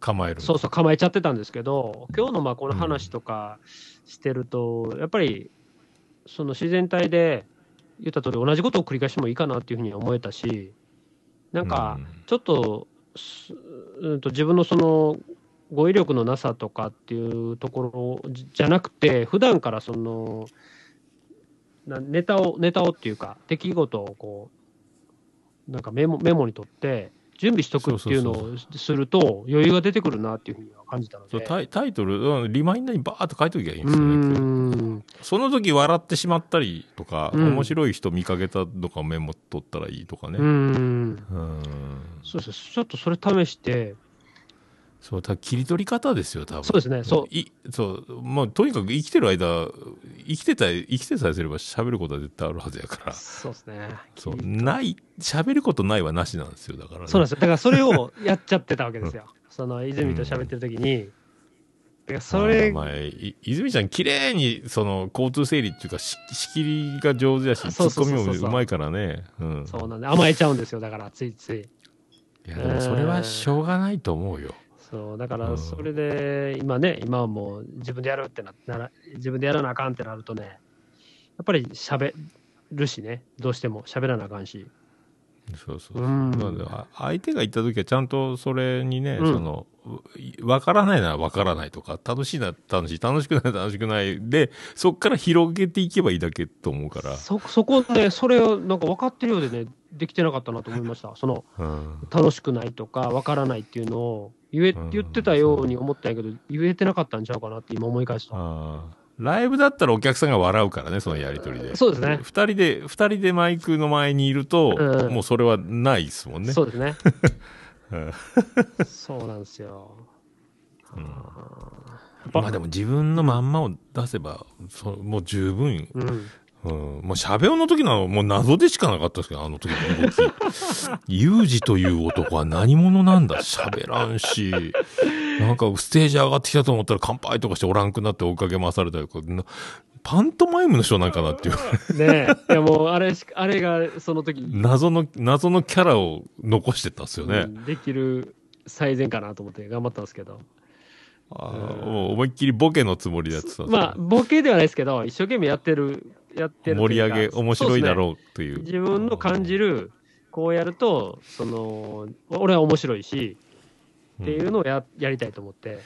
構える。そうそう構えちゃってたんですけど、今日のまあこの話とかしてると、やっぱりその自然体で言った通り同じことを繰り返してもいいかなっていうふうに思えたし、なんかうん。ちょっと,す、うん、と自分のその語彙力のなさとかっていうところじじゃなくて、普段からそのなネタを、ネタをっていうか、出来事をこう、なんかメモメモに取って、準備しとくっていうのをすると、余裕が出てくるなっていうふうには感じたので。そうタイタイトル、うんリマインダーにバーっと書いときゃいいんうですよね。その時笑ってしまったりとか、うん面白い人見かけたとかメモ取ったらいいとかね。うーんうんそうですちょっとそれ試して、そう、た切り取り方ですよ、多分。そうですね、そう、いそう、まあ、とにかく生きてる間、生きてた、生きてさえすれば喋ることは絶対あるはずやから。そうですね。そう、ない、喋ることないはなしなんですよ、だから、ね。そうなんですよ。だからそれをやっちゃってたわけですよ。その泉と喋ってる時に、だからそれ、泉ちゃん、綺麗に、その、交通整理っていうか、し仕切りが上手だし、ツッコミもうまいからね。うん。そうなんで、甘えちゃうんですよ。だから、ついつい。いや、でもそれはしょうがないと思うよ。そう、だかうんら、それで、今ね、今はもう自分でやるってななら、自分でやらなあかんってなるとね、やっぱり喋るしね、どうしても喋らなあかんし。そうそうそう。うんなのであ相手が言った時はちゃんとそれにね、うんその、うわからないならわからないとか、楽しいなら楽しい、楽しくない楽しくない。で、そっから広げていけばいいだけと思うから。そ、そこね、それをなんか分かってるようでね、できてなかったなと思いました。その、うん。楽しくないとか、分からないっていうのを言え、うん言ってたように思ったんやけど、言えてなかったんちゃうかなって今思い返すと。あーライブだったらお客さんが笑うからね、そのやりとりで。そうですね。二人で、二人でマイクの前にいると、うんもうそれはないですもんね。そうですね。うんそうなんですよ。まあでも自分のまんまを出せば、そもう十分、うん。うん。もう喋音の時のもう謎でしかなかったですけど、あの時の動き。ユージという男は何者なんだ？喋らんし、なんかステージ上がってきたと思ったら乾杯とかしておらんくなって追っかけ回されたりとか、なパントマイムの人なんかなっていう、ねえ。いやもう、あれし、あれがその時、謎の、謎のキャラを残してたんですよね。うんできる最善かなと思って頑張ったんですけど。あーもう思いっきりボケのつもりでやってたんですまあ、ボケではないですけど、一生懸命やってる、やってる。盛り上げ、面白いだう。ろうという。自分の感じる、こうやると、その、俺は面白いし、っていうのをややりたいと思って。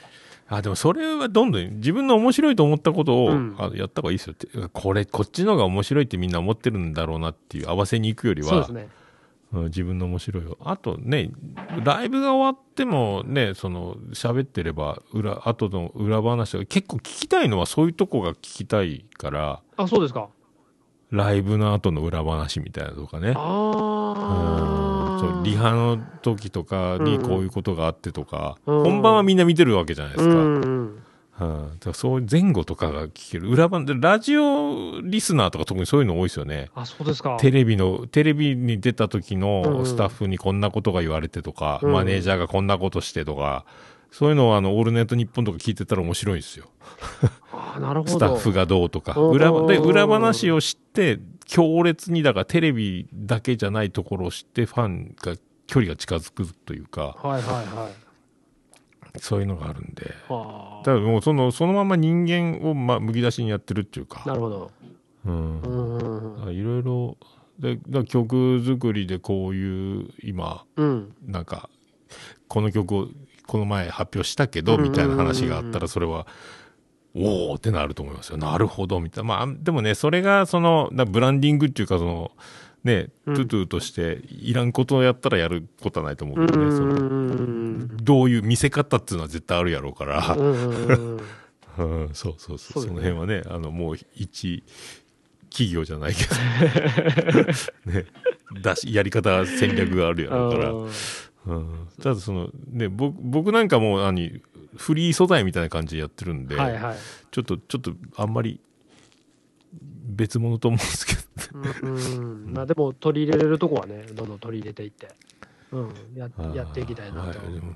あ、でもそれはどんどん自分の面白いと思ったことを、うんあやった方がいいですよって。これ、こっちのが面白いってみんな思ってるんだろうなっていう合わせに行くよりは、そうですね。うん自分の面白いを。あとね、ライブが終わってもね、その、喋ってれば、裏、後の裏話が結構聞きたいのはそういうとこが聞きたいから、あ、そうですか。ライブの後の裏話みたいなとかね。ああ。そうリハの時とかにこういうことがあってとか、うん本番はみんな見てるわけじゃないですか。うんうん。はいだからそういう前後とかが聞ける。裏番で、ラジオリスナーとか特にそういうの多いですよね。あ、そうですか。テレビの、テレビに出た時うんのスタッフにこんなことが言われてとか、うんマネージャーがこんなことしてとか、そういうのをあの、オールネットニッポンとか聞いてたら面白いんですよ。あなるほど。スタッフがどうとか。うん裏、で、裏話を知って、強烈に、だからテレビだけじゃないところを知って、ファンが、距離が近づくというか、はいはいはい。そういうのがあるんで。はだからもうその、そのまま人間を、まあ、むき出しにやってるっていうあ。なか、るほど。うんう。いろいろ、で、だ曲作りでこういう、今、うん。なんか、この曲をこの前発表したけど、みたいな話があったら、それは、おおってなると思いますよ。なるほど、みたいな。まあ、でもね、それが、その、なブランディングっていうか、その、ね、うん。トゥトゥとして、いらんことをやったらやることはないと思ううんんでね、その、うんどういう見せ方っていうのは絶対あるやろうから、うんそうそうそう、その辺はね、あの、もう一企業じゃないけど、ね、だし、やり方、戦略があるやろうから、うんうん、ただその、ね、僕、僕なんかもう、何、フリー素材みたいな感じでやってるんで、はいはい。ちょっと、ちょっと、あんまり、別物と思うんですけど、うんうん。まあでも取り入れれるとこはね、どんどん取り入れていって、うん。ややっていきたいなと。はいでも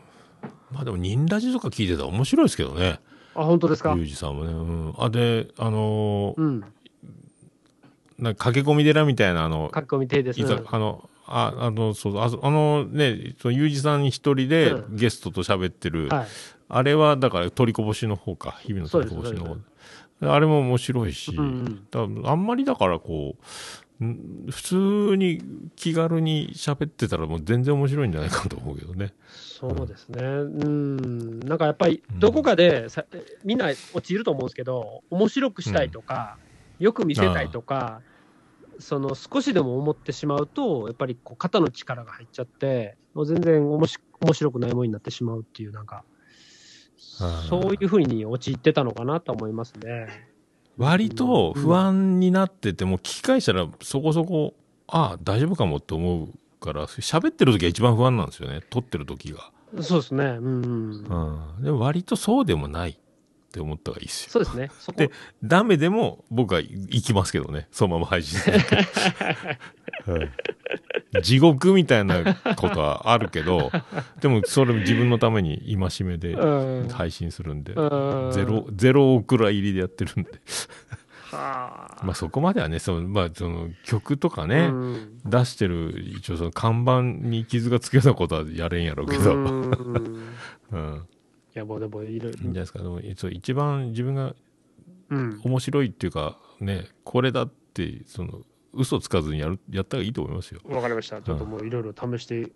まあでも、ニンラジとか聞いてたら面白いですけどね、あ、本当ですか？ユージさんもね。うん。あ、で、あのーうん。なんか駆け込み寺みたいな、あの、書き込み手ですいざあの、あ、あの、そう、あそあのね、その、ゆうじさん一人でうんゲストと喋ってる、はい。あれは、だから、取りこぼしの方か、日々の取りこぼしの方で。あれも面白いし、うんうんあんまりだからこう、ん普通に気軽に喋ってたらもう全然面白いんじゃないかと思うけどね。そうですね。うん。なんかやっぱり、どこかでさ、みんな落ちると思うんですけど、面白くしたいとか、よく見せたいとか、その少しでも思ってしまうと、やっぱりこう肩の力が入っちゃって、もう全然おもし面白くないものになってしまうっていう、なんか、そういうふうに陥ってたのかなと思いますね。割と不安になってても、聞き返したらそこそこ、ああ、大丈夫かもって思うから、喋ってる時が一番不安なんですよね。撮ってる時が。そうですね。うん、うん。うん。でも割とそうでもないって思った方がいいですよ。そうですね。そこで、ダメでも僕は行きますけどね。そのまま配信する、はい地獄みたいなことはあるけど、でもそれ自分のために戒めでうん配信するんで、うんゼロ、ゼロオクラ入りでやってるんで。はあ。まあそこまではね、その、まあその曲とかね、うん出してる、一応その看板に傷がつけたことはやれんやろうけど、う うん。や、もうでもいるいいん。じゃないですか。でも一番自分がうん。面白いっていうか、ね、これだって、その、嘘つかずにやる、やったらいいと思いますよ。わかりました。ちょっともういろいろ試して、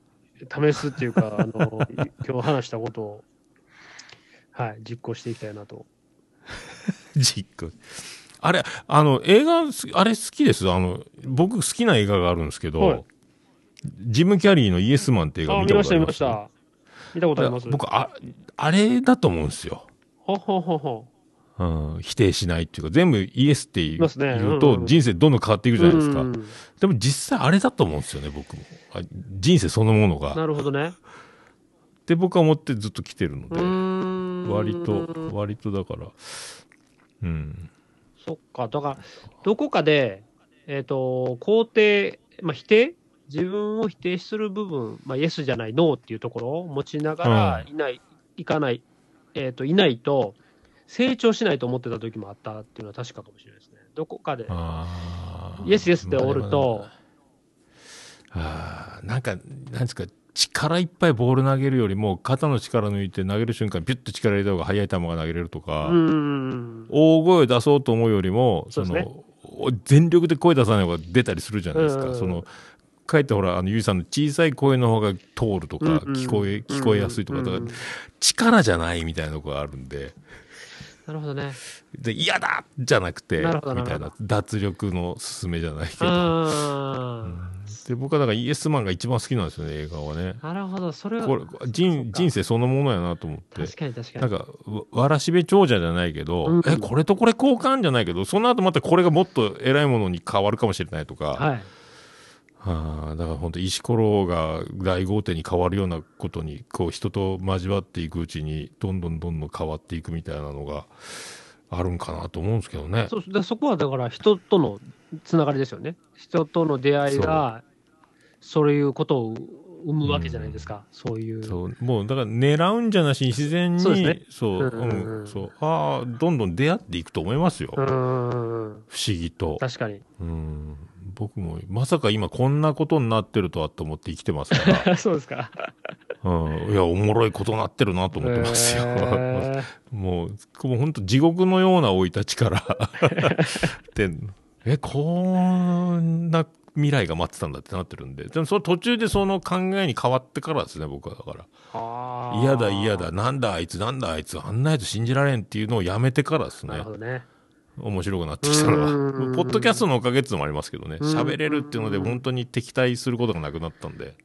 試すっていうか、あの、い 今日話したことを、はい、実行していきたいなと。実行。あれ、あの、映画す、あれ好きです。あの、僕好きな映画があるんですけど、はいジム・キャリーのイエスマンって映画あ、見た、見たことありまますした。見たことあります。僕、あ、あれだと思うんですよ。ほほほほ。うん、否定しないっていうか、全部イエスって言うますね言うと、うんうん人生どんどん変わっていくじゃないですか。うんでも実際あれだと思うんですよね、僕も。あ人生そのものが。なるほどね。って僕は思ってずっと来てるのうで、ーん。割と、割とだから、うん。そっか。だから、どこかで、えっ、と、肯定、まあ、否定？自分を否定する部分、まあ、イエスじゃない、ノーっていうところを持ちながら、いない、いかない、えっ、と、いないと、成長しないと思ってた時もあったっていうのは確かかもしれないですね。どこかで、イエスイエスっておると、あーなんか、なんですか、力いっぱいボール投げるよりも、肩の力抜いて投げる瞬間、ピュッと力入れた方が速い球が投げれるとか。大声を出そうと思うよりも、そですね全力で声出さない方が出たりするじゃないですか。うんその、かえってほら、あの、ゆいさんの小さい声の方が通るとか、聞こえ、聞こえやすいとか、だから力じゃないみたいなとこがあるんで、なるほどね。で、嫌だじゃなくて、みたいな、脱力の勧めじゃないけど。あで、僕はだからイエスマンが一番好きなんですよね、映画はね。あ、なるほど。それは、これ人人生そのものやなと思って。確かに確かに。なんか、わわらしべ長者じゃないけど、うんえ、これとこれ交換じゃないけど、その後またこれがもっと偉いものに変わるかもしれないとか、はい。はあ、だから本当石ころが大豪邸に変わるようなことに、こう人と交わっていくうちに、どんどんどんどん変わっていくみたいなのがあるんかなと思うんですけどね。そうでそこはだから人とのつながりですよね。人との出会いが、そういうことを生むわけじゃないですか。そういう。そう、もうだから狙うんじゃなしに自然に、そうああ、どんどん出会っていくと思いますよ。不思議と。確かに。うん。僕も、まさか今こんなことになってるとはと思って生きてますか そうですか。ら、うん。いや、おもろいことなってるなと思ってますよ。え もう、もう本当地獄のような生い立ちから で、え、こんな未来が待ってたんだってなってるんで、でもその途中でその考えに変わってからですね、僕はだから。ー嫌だ嫌だ、なんだあいつ、なんだあいつ、あんなやつ信じられんっていうのをやめてからですねなるほ。どね。面白くなってきたのは。うんポッドキャストのおかげっていうのもありますけどね。うん喋れるっていうので本当に敵対することがなくなったんで。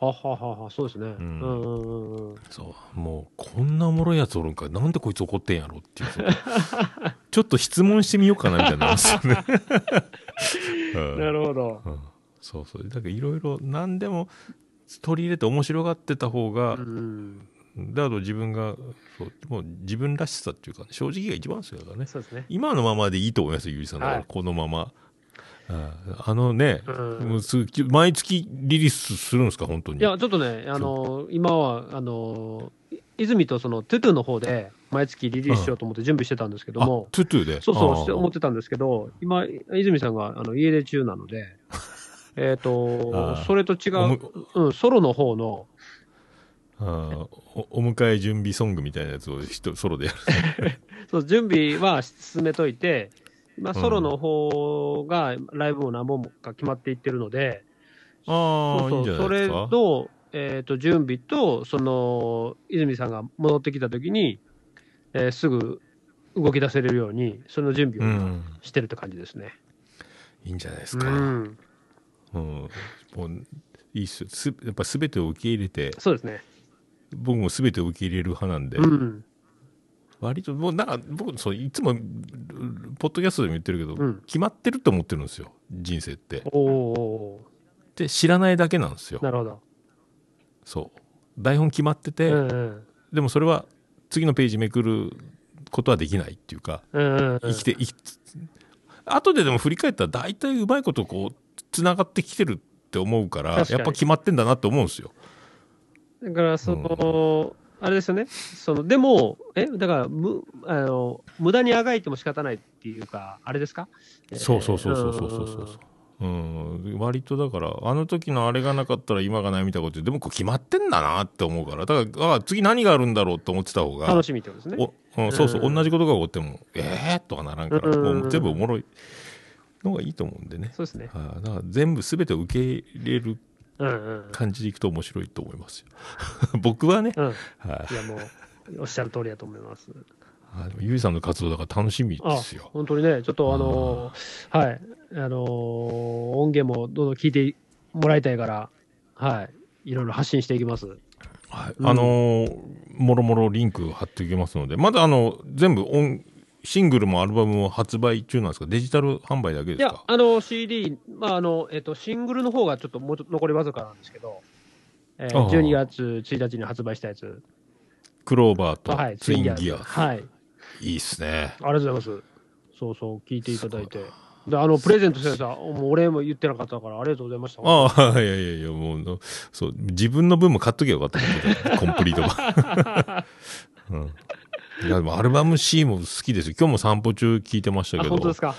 ははははそうですね。んうんうん。そう。もう、こんなおもろいやつおるんか。なんでこいつ怒ってんやろっていう。ちょっと質問してみようかなみたいになりますよね。うんなるほど。うんそうそう。だからいろいろ何でも取り入れて面白がってた方が、うん。だと自分が、そう、もう自分らしさっていうか、ね、正直が一番ですからね。そうですね。今のままでいいと思いますよ、ゆりさんだから、はいこのまま。ああのね、うん毎月リリースするんですか、本当に？いや、ちょっとね、あの、今は、あの、い泉とその、トゥトゥの方で、毎月リリースしようと思って準備してたんですけどあも、トゥトゥで？そうそう、思ってたんですけど、今、泉さんがあの家出中なので、えっとそれと違う、うん、ソロの方の、あーおお迎え準備ソングみたいなやつを一ソロでやる。そう準備は進めといて、今、うんソロの方がライブも何本もか決まっていってるので、あそうそう、それ。と、えっと、準備と、その、泉さんが戻ってきたときに、えーすぐ動き出せれるように、その準備を。してるって感じですね。いいんじゃないですうか。うん。ん、もういいっす。やっぱ全てを受け入れて、そうですね。僕も全てを受け入れる派なんで、うん。割と、もうなんか僕、そういつも、ポッドキャストでも言ってるけど、うん決まってると思ってるんですよ、人生って。で、知らないだけなんですよー。なるほど。そう。台本決まってて、うんうんでもそれは次のページめくることはできないっていうか、うんうんうん生きて、生き後ででも振り返ったら大体うまいことこう、繋がってきてるって思うから、やっぱ決まってんだなって思うんですよ。だから、その、あれですよね。その、でも、え、だから、む、あの、無駄にあがいても仕方ないっていうか、あれですか？そうそうそうそうそうそうそう。うん、割とだから、あの時のあれがなかったら今がないみたいなことで、でもこう決まってんだなって思うから、だから、あ次何があるんだろうって思ってた方が、楽しみってことですね。おうん、そうそう、うん同じことが起こっても、えーとかならんから、うんもう全部おもろいのがいいと思うんでね。そうですね。はいだから全部すべてを受け入れる。感じでいくと面白いと思いますよ。僕はね、うん。はいいや、もう、おっしゃる通りだと思います。ゆいさんの活動だから楽しみですよ。本当にね、ちょっとあのーはい、あのー音源もどんどん聞いてもらいたいから、はい、いろいろ発信していきます。はいうんあのーもろもろリンク貼っておきますので、まだあの、全部音、シングルもアルバムも発売中なんですか？デジタル販売だけいやですか、あの CD、まああのえっと、シングルの方がちょっともうちょっと残りわずかなんですけど、えーああ12月1日に発売したやつ、クローバーとはい、ツインギア。はい、いいっすね。ありがとうございます。そうそう、聞いていただいて。であの、プレゼントしてさ、もう俺も言ってなかったから、ありがとうございました。ああ、いやいやいや、もう、そう、自分の分も買っとけばよかったけど、コンプリートが。うん。いや、でもアルバム C も好きですよ。今日も散歩中聞いてましたあ、けど。本当ですか？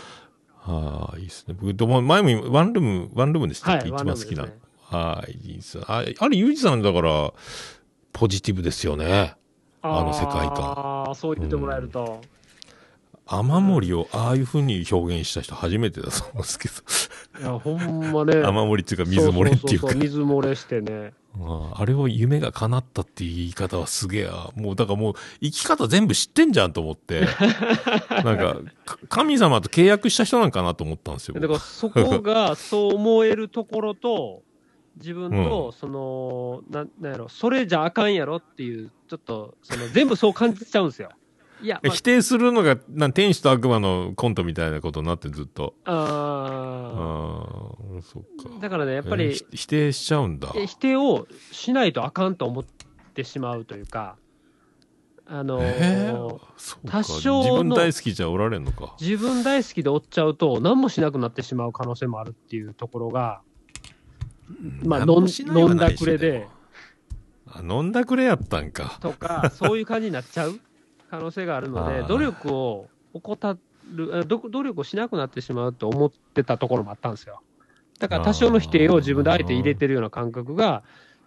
はあ、いいですね。僕、前もワンルーム、ワンルームでしたっけ、はい一番好きなね。はい、いいです。ああれ、ユージさんだから、ポジティブですよね。あの世界観ああ、そう言ってもらえると。雨漏りをああいう風に表現した人初めてだと思うんですけど。いや、ほんまね。雨漏りっていうか水漏れっていうかそそそそ水漏れしてね。あれを夢が叶ったっていう言い方はすげえや。もう、だからもう、生き方全部知ってんじゃんと思って。なんか、か神様と契約した人なんかなと思ったんですよ。だからそこが そう思えるところと、自分と、その、なんなんやろ、それじゃあかんやろっていう、ちょっと、その、全部そう感じちゃうんですよ。いや、ま否定するのが、なん天使と悪魔のコントみたいなことになってずっと。あ、あああ、そっか。ーだからね、やっぱえー否定しちゃうんだ。え否定をしないとあかんと思ってしまうというか、あのーえー？多少の自分大好きじゃおられんのか。自分大好きで追っちゃうと、何もしなくなってしまう可能性もあるっていうところが、まあ、何飲んだくれで、あ飲んだくれやったんか。とか、そういう感じになっちゃう可能性があるので、努力を怠る、努力をしなくなってしまうと思ってたところもあったんですよ。だから多少の否定を自分であえて入れてるような感覚が、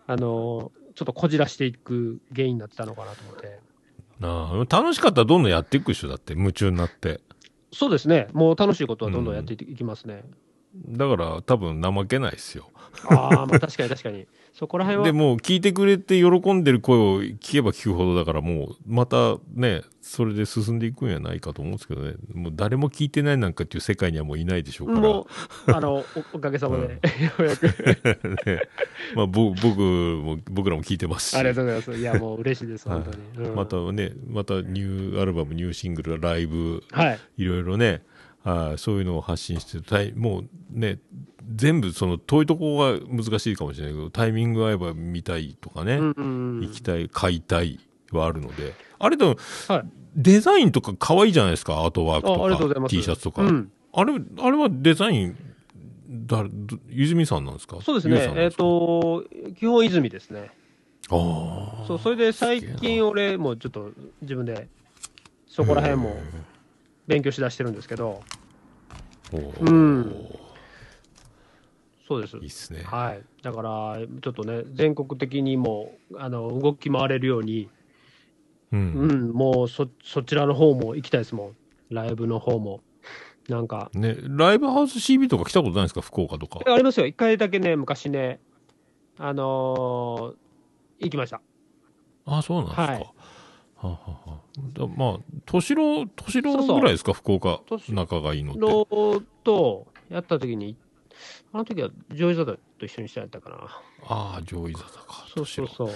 あの、ちょっとこじらしていく原因になってたのかなと思って。なあ楽しかったらどんどんやっていくでしょだって、夢中になって。そうですね。もう楽しいことはどんどんやっていきますね。だから多分怠けないですよ。ああ、まあ確かに確かに。そこら辺は。でもう聞いてくれて喜んでる声を聞けば聞くほどだからもうまたね、それで進んでいくんやないかと思うんですけどね。もう誰も聞いてないなんかっていう世界にはもういないでしょうから。もう、あの、おおかげさまで、ようやく。ねまあ、ぼ僕も、僕らも聞いてますし。ありがとうございます。いや、もう嬉しいです、本当に。うんまたね、またニューアルバム、ニューシングル、ライブ、はい。いろいろね、はいそういうのを発信してたいもうね、全部その遠いところが難しいかもしれないけど、タイミング合えば見たいとかね、うんうん行きたい、買いたいはあるので、あれでも、はい。デザインとか可愛いじゃないですか、アートワークとか、T シャツとか。うん。あれ、あれはデザイン、だど泉さんなんですか？そうですね。えっ、か？と、基本泉ですね。ああ。そう、それで最近俺もちょっと自分でそこら辺も勉強しだしてるんですけど、うんそうですいい。っすね。はい。だから、ちょっとね、全国的にも、あの、動き回れるように、う。うんん、もうそ、そちらの方も行きたいですもん。ライブの方も。なんか、ね、ライブハウス CB とか来たことないですか？福岡とか。ありますよ。一回だけね、昔ね、あのー行きました。あ、そうなんですか。はいはあはあはあだまあ、年郎、年郎ぐらいですか？福岡年仲がいいのって。のと、やった時に、あの時はジョイザダと一緒にしたんやったかな。ああ、上位座だか。そうそうそう。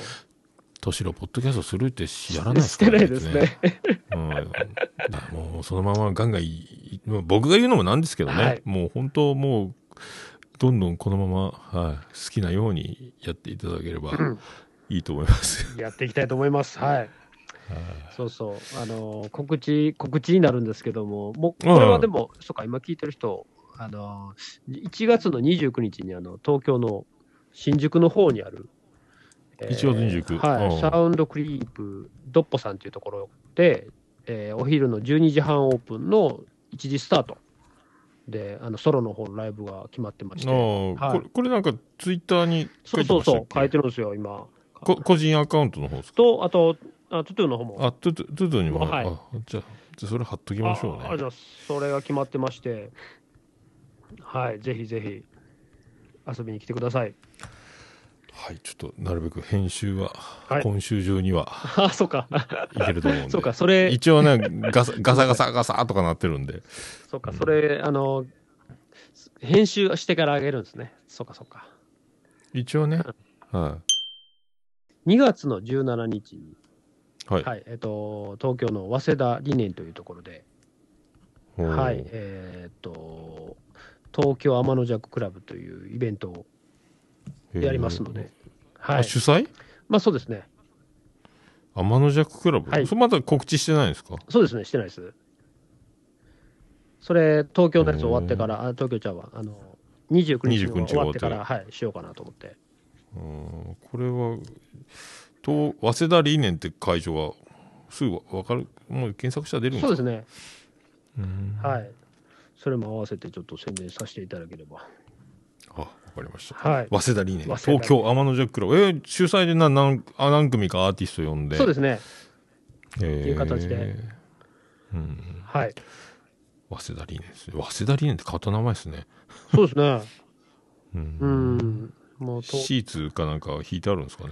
年郎、ポッドキャストするってやらないですか？してないですね。うん、もうそのままガンガンい僕が言うのもなんですけどね、はいもう本当もうどんどんこのまま、はい、好きなようにやっていただければうんいいと思います。やっていきたいと思います。はい。そうそう。あのー告知、告知になるんですけども、もう、これはでも、そうか、今聞いてる人、あのー、1月の29日に、あの、東京の新宿の方にある、え1月29はい、うん。サウンドクリープドッポさんというところで、えーお昼の12時半オープンの1時スタート。で、あの、ソロの方のライブが決まってまして、はい。これこれなんかツイッターに書そういてましたっけ？そうそう、書いてるんですよ、今。こ個人アカウントの方ですか？と、あと、あトゥトゥの方も。あトゥトゥトゥトゥにも、はいあじゃあじゃあそれ貼っときましょうねあありがとうございますそれが決まってまして、はい、ぜひぜひ遊びに来てください。はいちょっとなるべく編集は、はい今週中にはあ、そうか。いけると思うんで そうか、それ、一応ねガサガサガサガサとかなってるんでそうか、それ、あの、編集してからあげるんですね。そうか、そうか。一応ね、は2月の17日に、い。はい。はい、えっと、東京の早稲田理念というところで、はい、えっと、東京天の弱クラブというイベントをやりますので、はい。あ主催？まあそうですね。天の弱クラブ、はい。それまだ告知してないんですか？そうですね、してないです。それ、東京のやつ終わってから、あ東京ちゃうわ、あの、29日29日の終わってから、はい、しようかなと思って。うん。これはと早稲田理念って会場はすぐわかるもう検索したら出るんですか？そうですね。うんはい。それも合わせてちょっと宣伝させていただければ。あわかりましたはい。早稲田理念東京天の弱クラブえー主催で何何あ何組かアーティスト呼んでそうですね。っていう形でうん、はい。早稲田理念ですね早稲田理念って変わった名前ですねそうですね。うんうん。もうと、シーツかなんか引いてあるんですかね。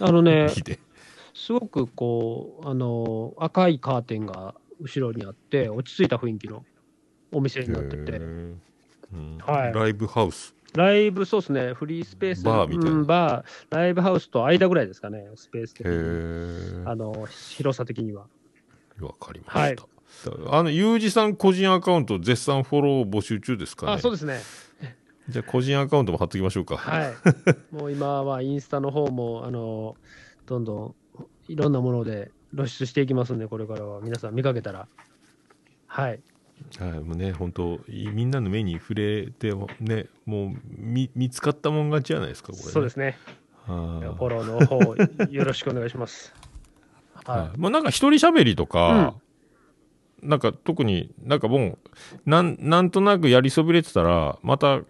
あのね、すごくこう、あの、赤いカーテンが後ろにあって、落ち着いた雰囲気のお店になってへて、ー。うん。はい。ライブハウス。ライブ、そうですね、フリースペース、バーみたいな。うんバー、ライブハウスと間ぐらいですかね、スペース的へに。えあの、広さ的には。わかりました、はい。あのユージさん個人アカウント絶賛フォロー募集中ですかね。あ、そうですね。じゃあ個人アカウントも貼っときましょうかはい。もう今はインスタの方も、あの、どんどんいろんなもので露出していきますんで、これからは皆さん見かけたら。はい。はい、もうね、本当いみんなの目に触れてもね、もう見見つかったもん勝ちじゃないですか、これ、ね。そうですね。はフォローの方、よろしくお願いします。い。ははいまあなんか一人喋りとか、なんか特になんかもう、なんなんとなくやりそびれてたら、また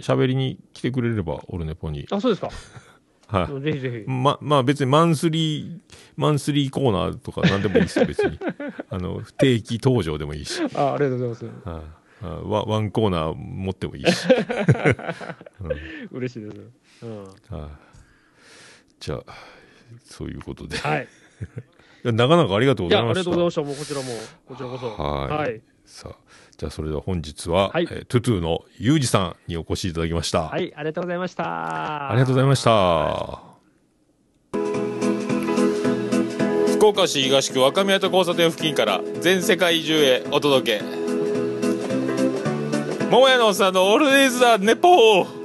喋りに来てくれれば、オルネポに。い。あ、そうですか。はい。ぜひぜひ。ま、まあ別にマンスリー、マンスリーコーナーとか何でもいいですよ、別に。あの、不定期登場でもいいし。あ、ありがとうございます。はいあワワンコーナー持ってもいいし。嬉しいです。うん。はいじゃあ、そういうことで。いはい。やなかなかありがとうございました。りがとうございました。もうこちらも、こちらこそ。はいはい。さあ、じゃあそれでは本日は、はいえートゥトゥのユージさんにお越しいただきました。はい、ありがとうございました。ありがとうございました。福岡市東区若宮と交差点付近から全世界中へお届け。桃屋のおっさんのオールデイズ・ザ・ネポー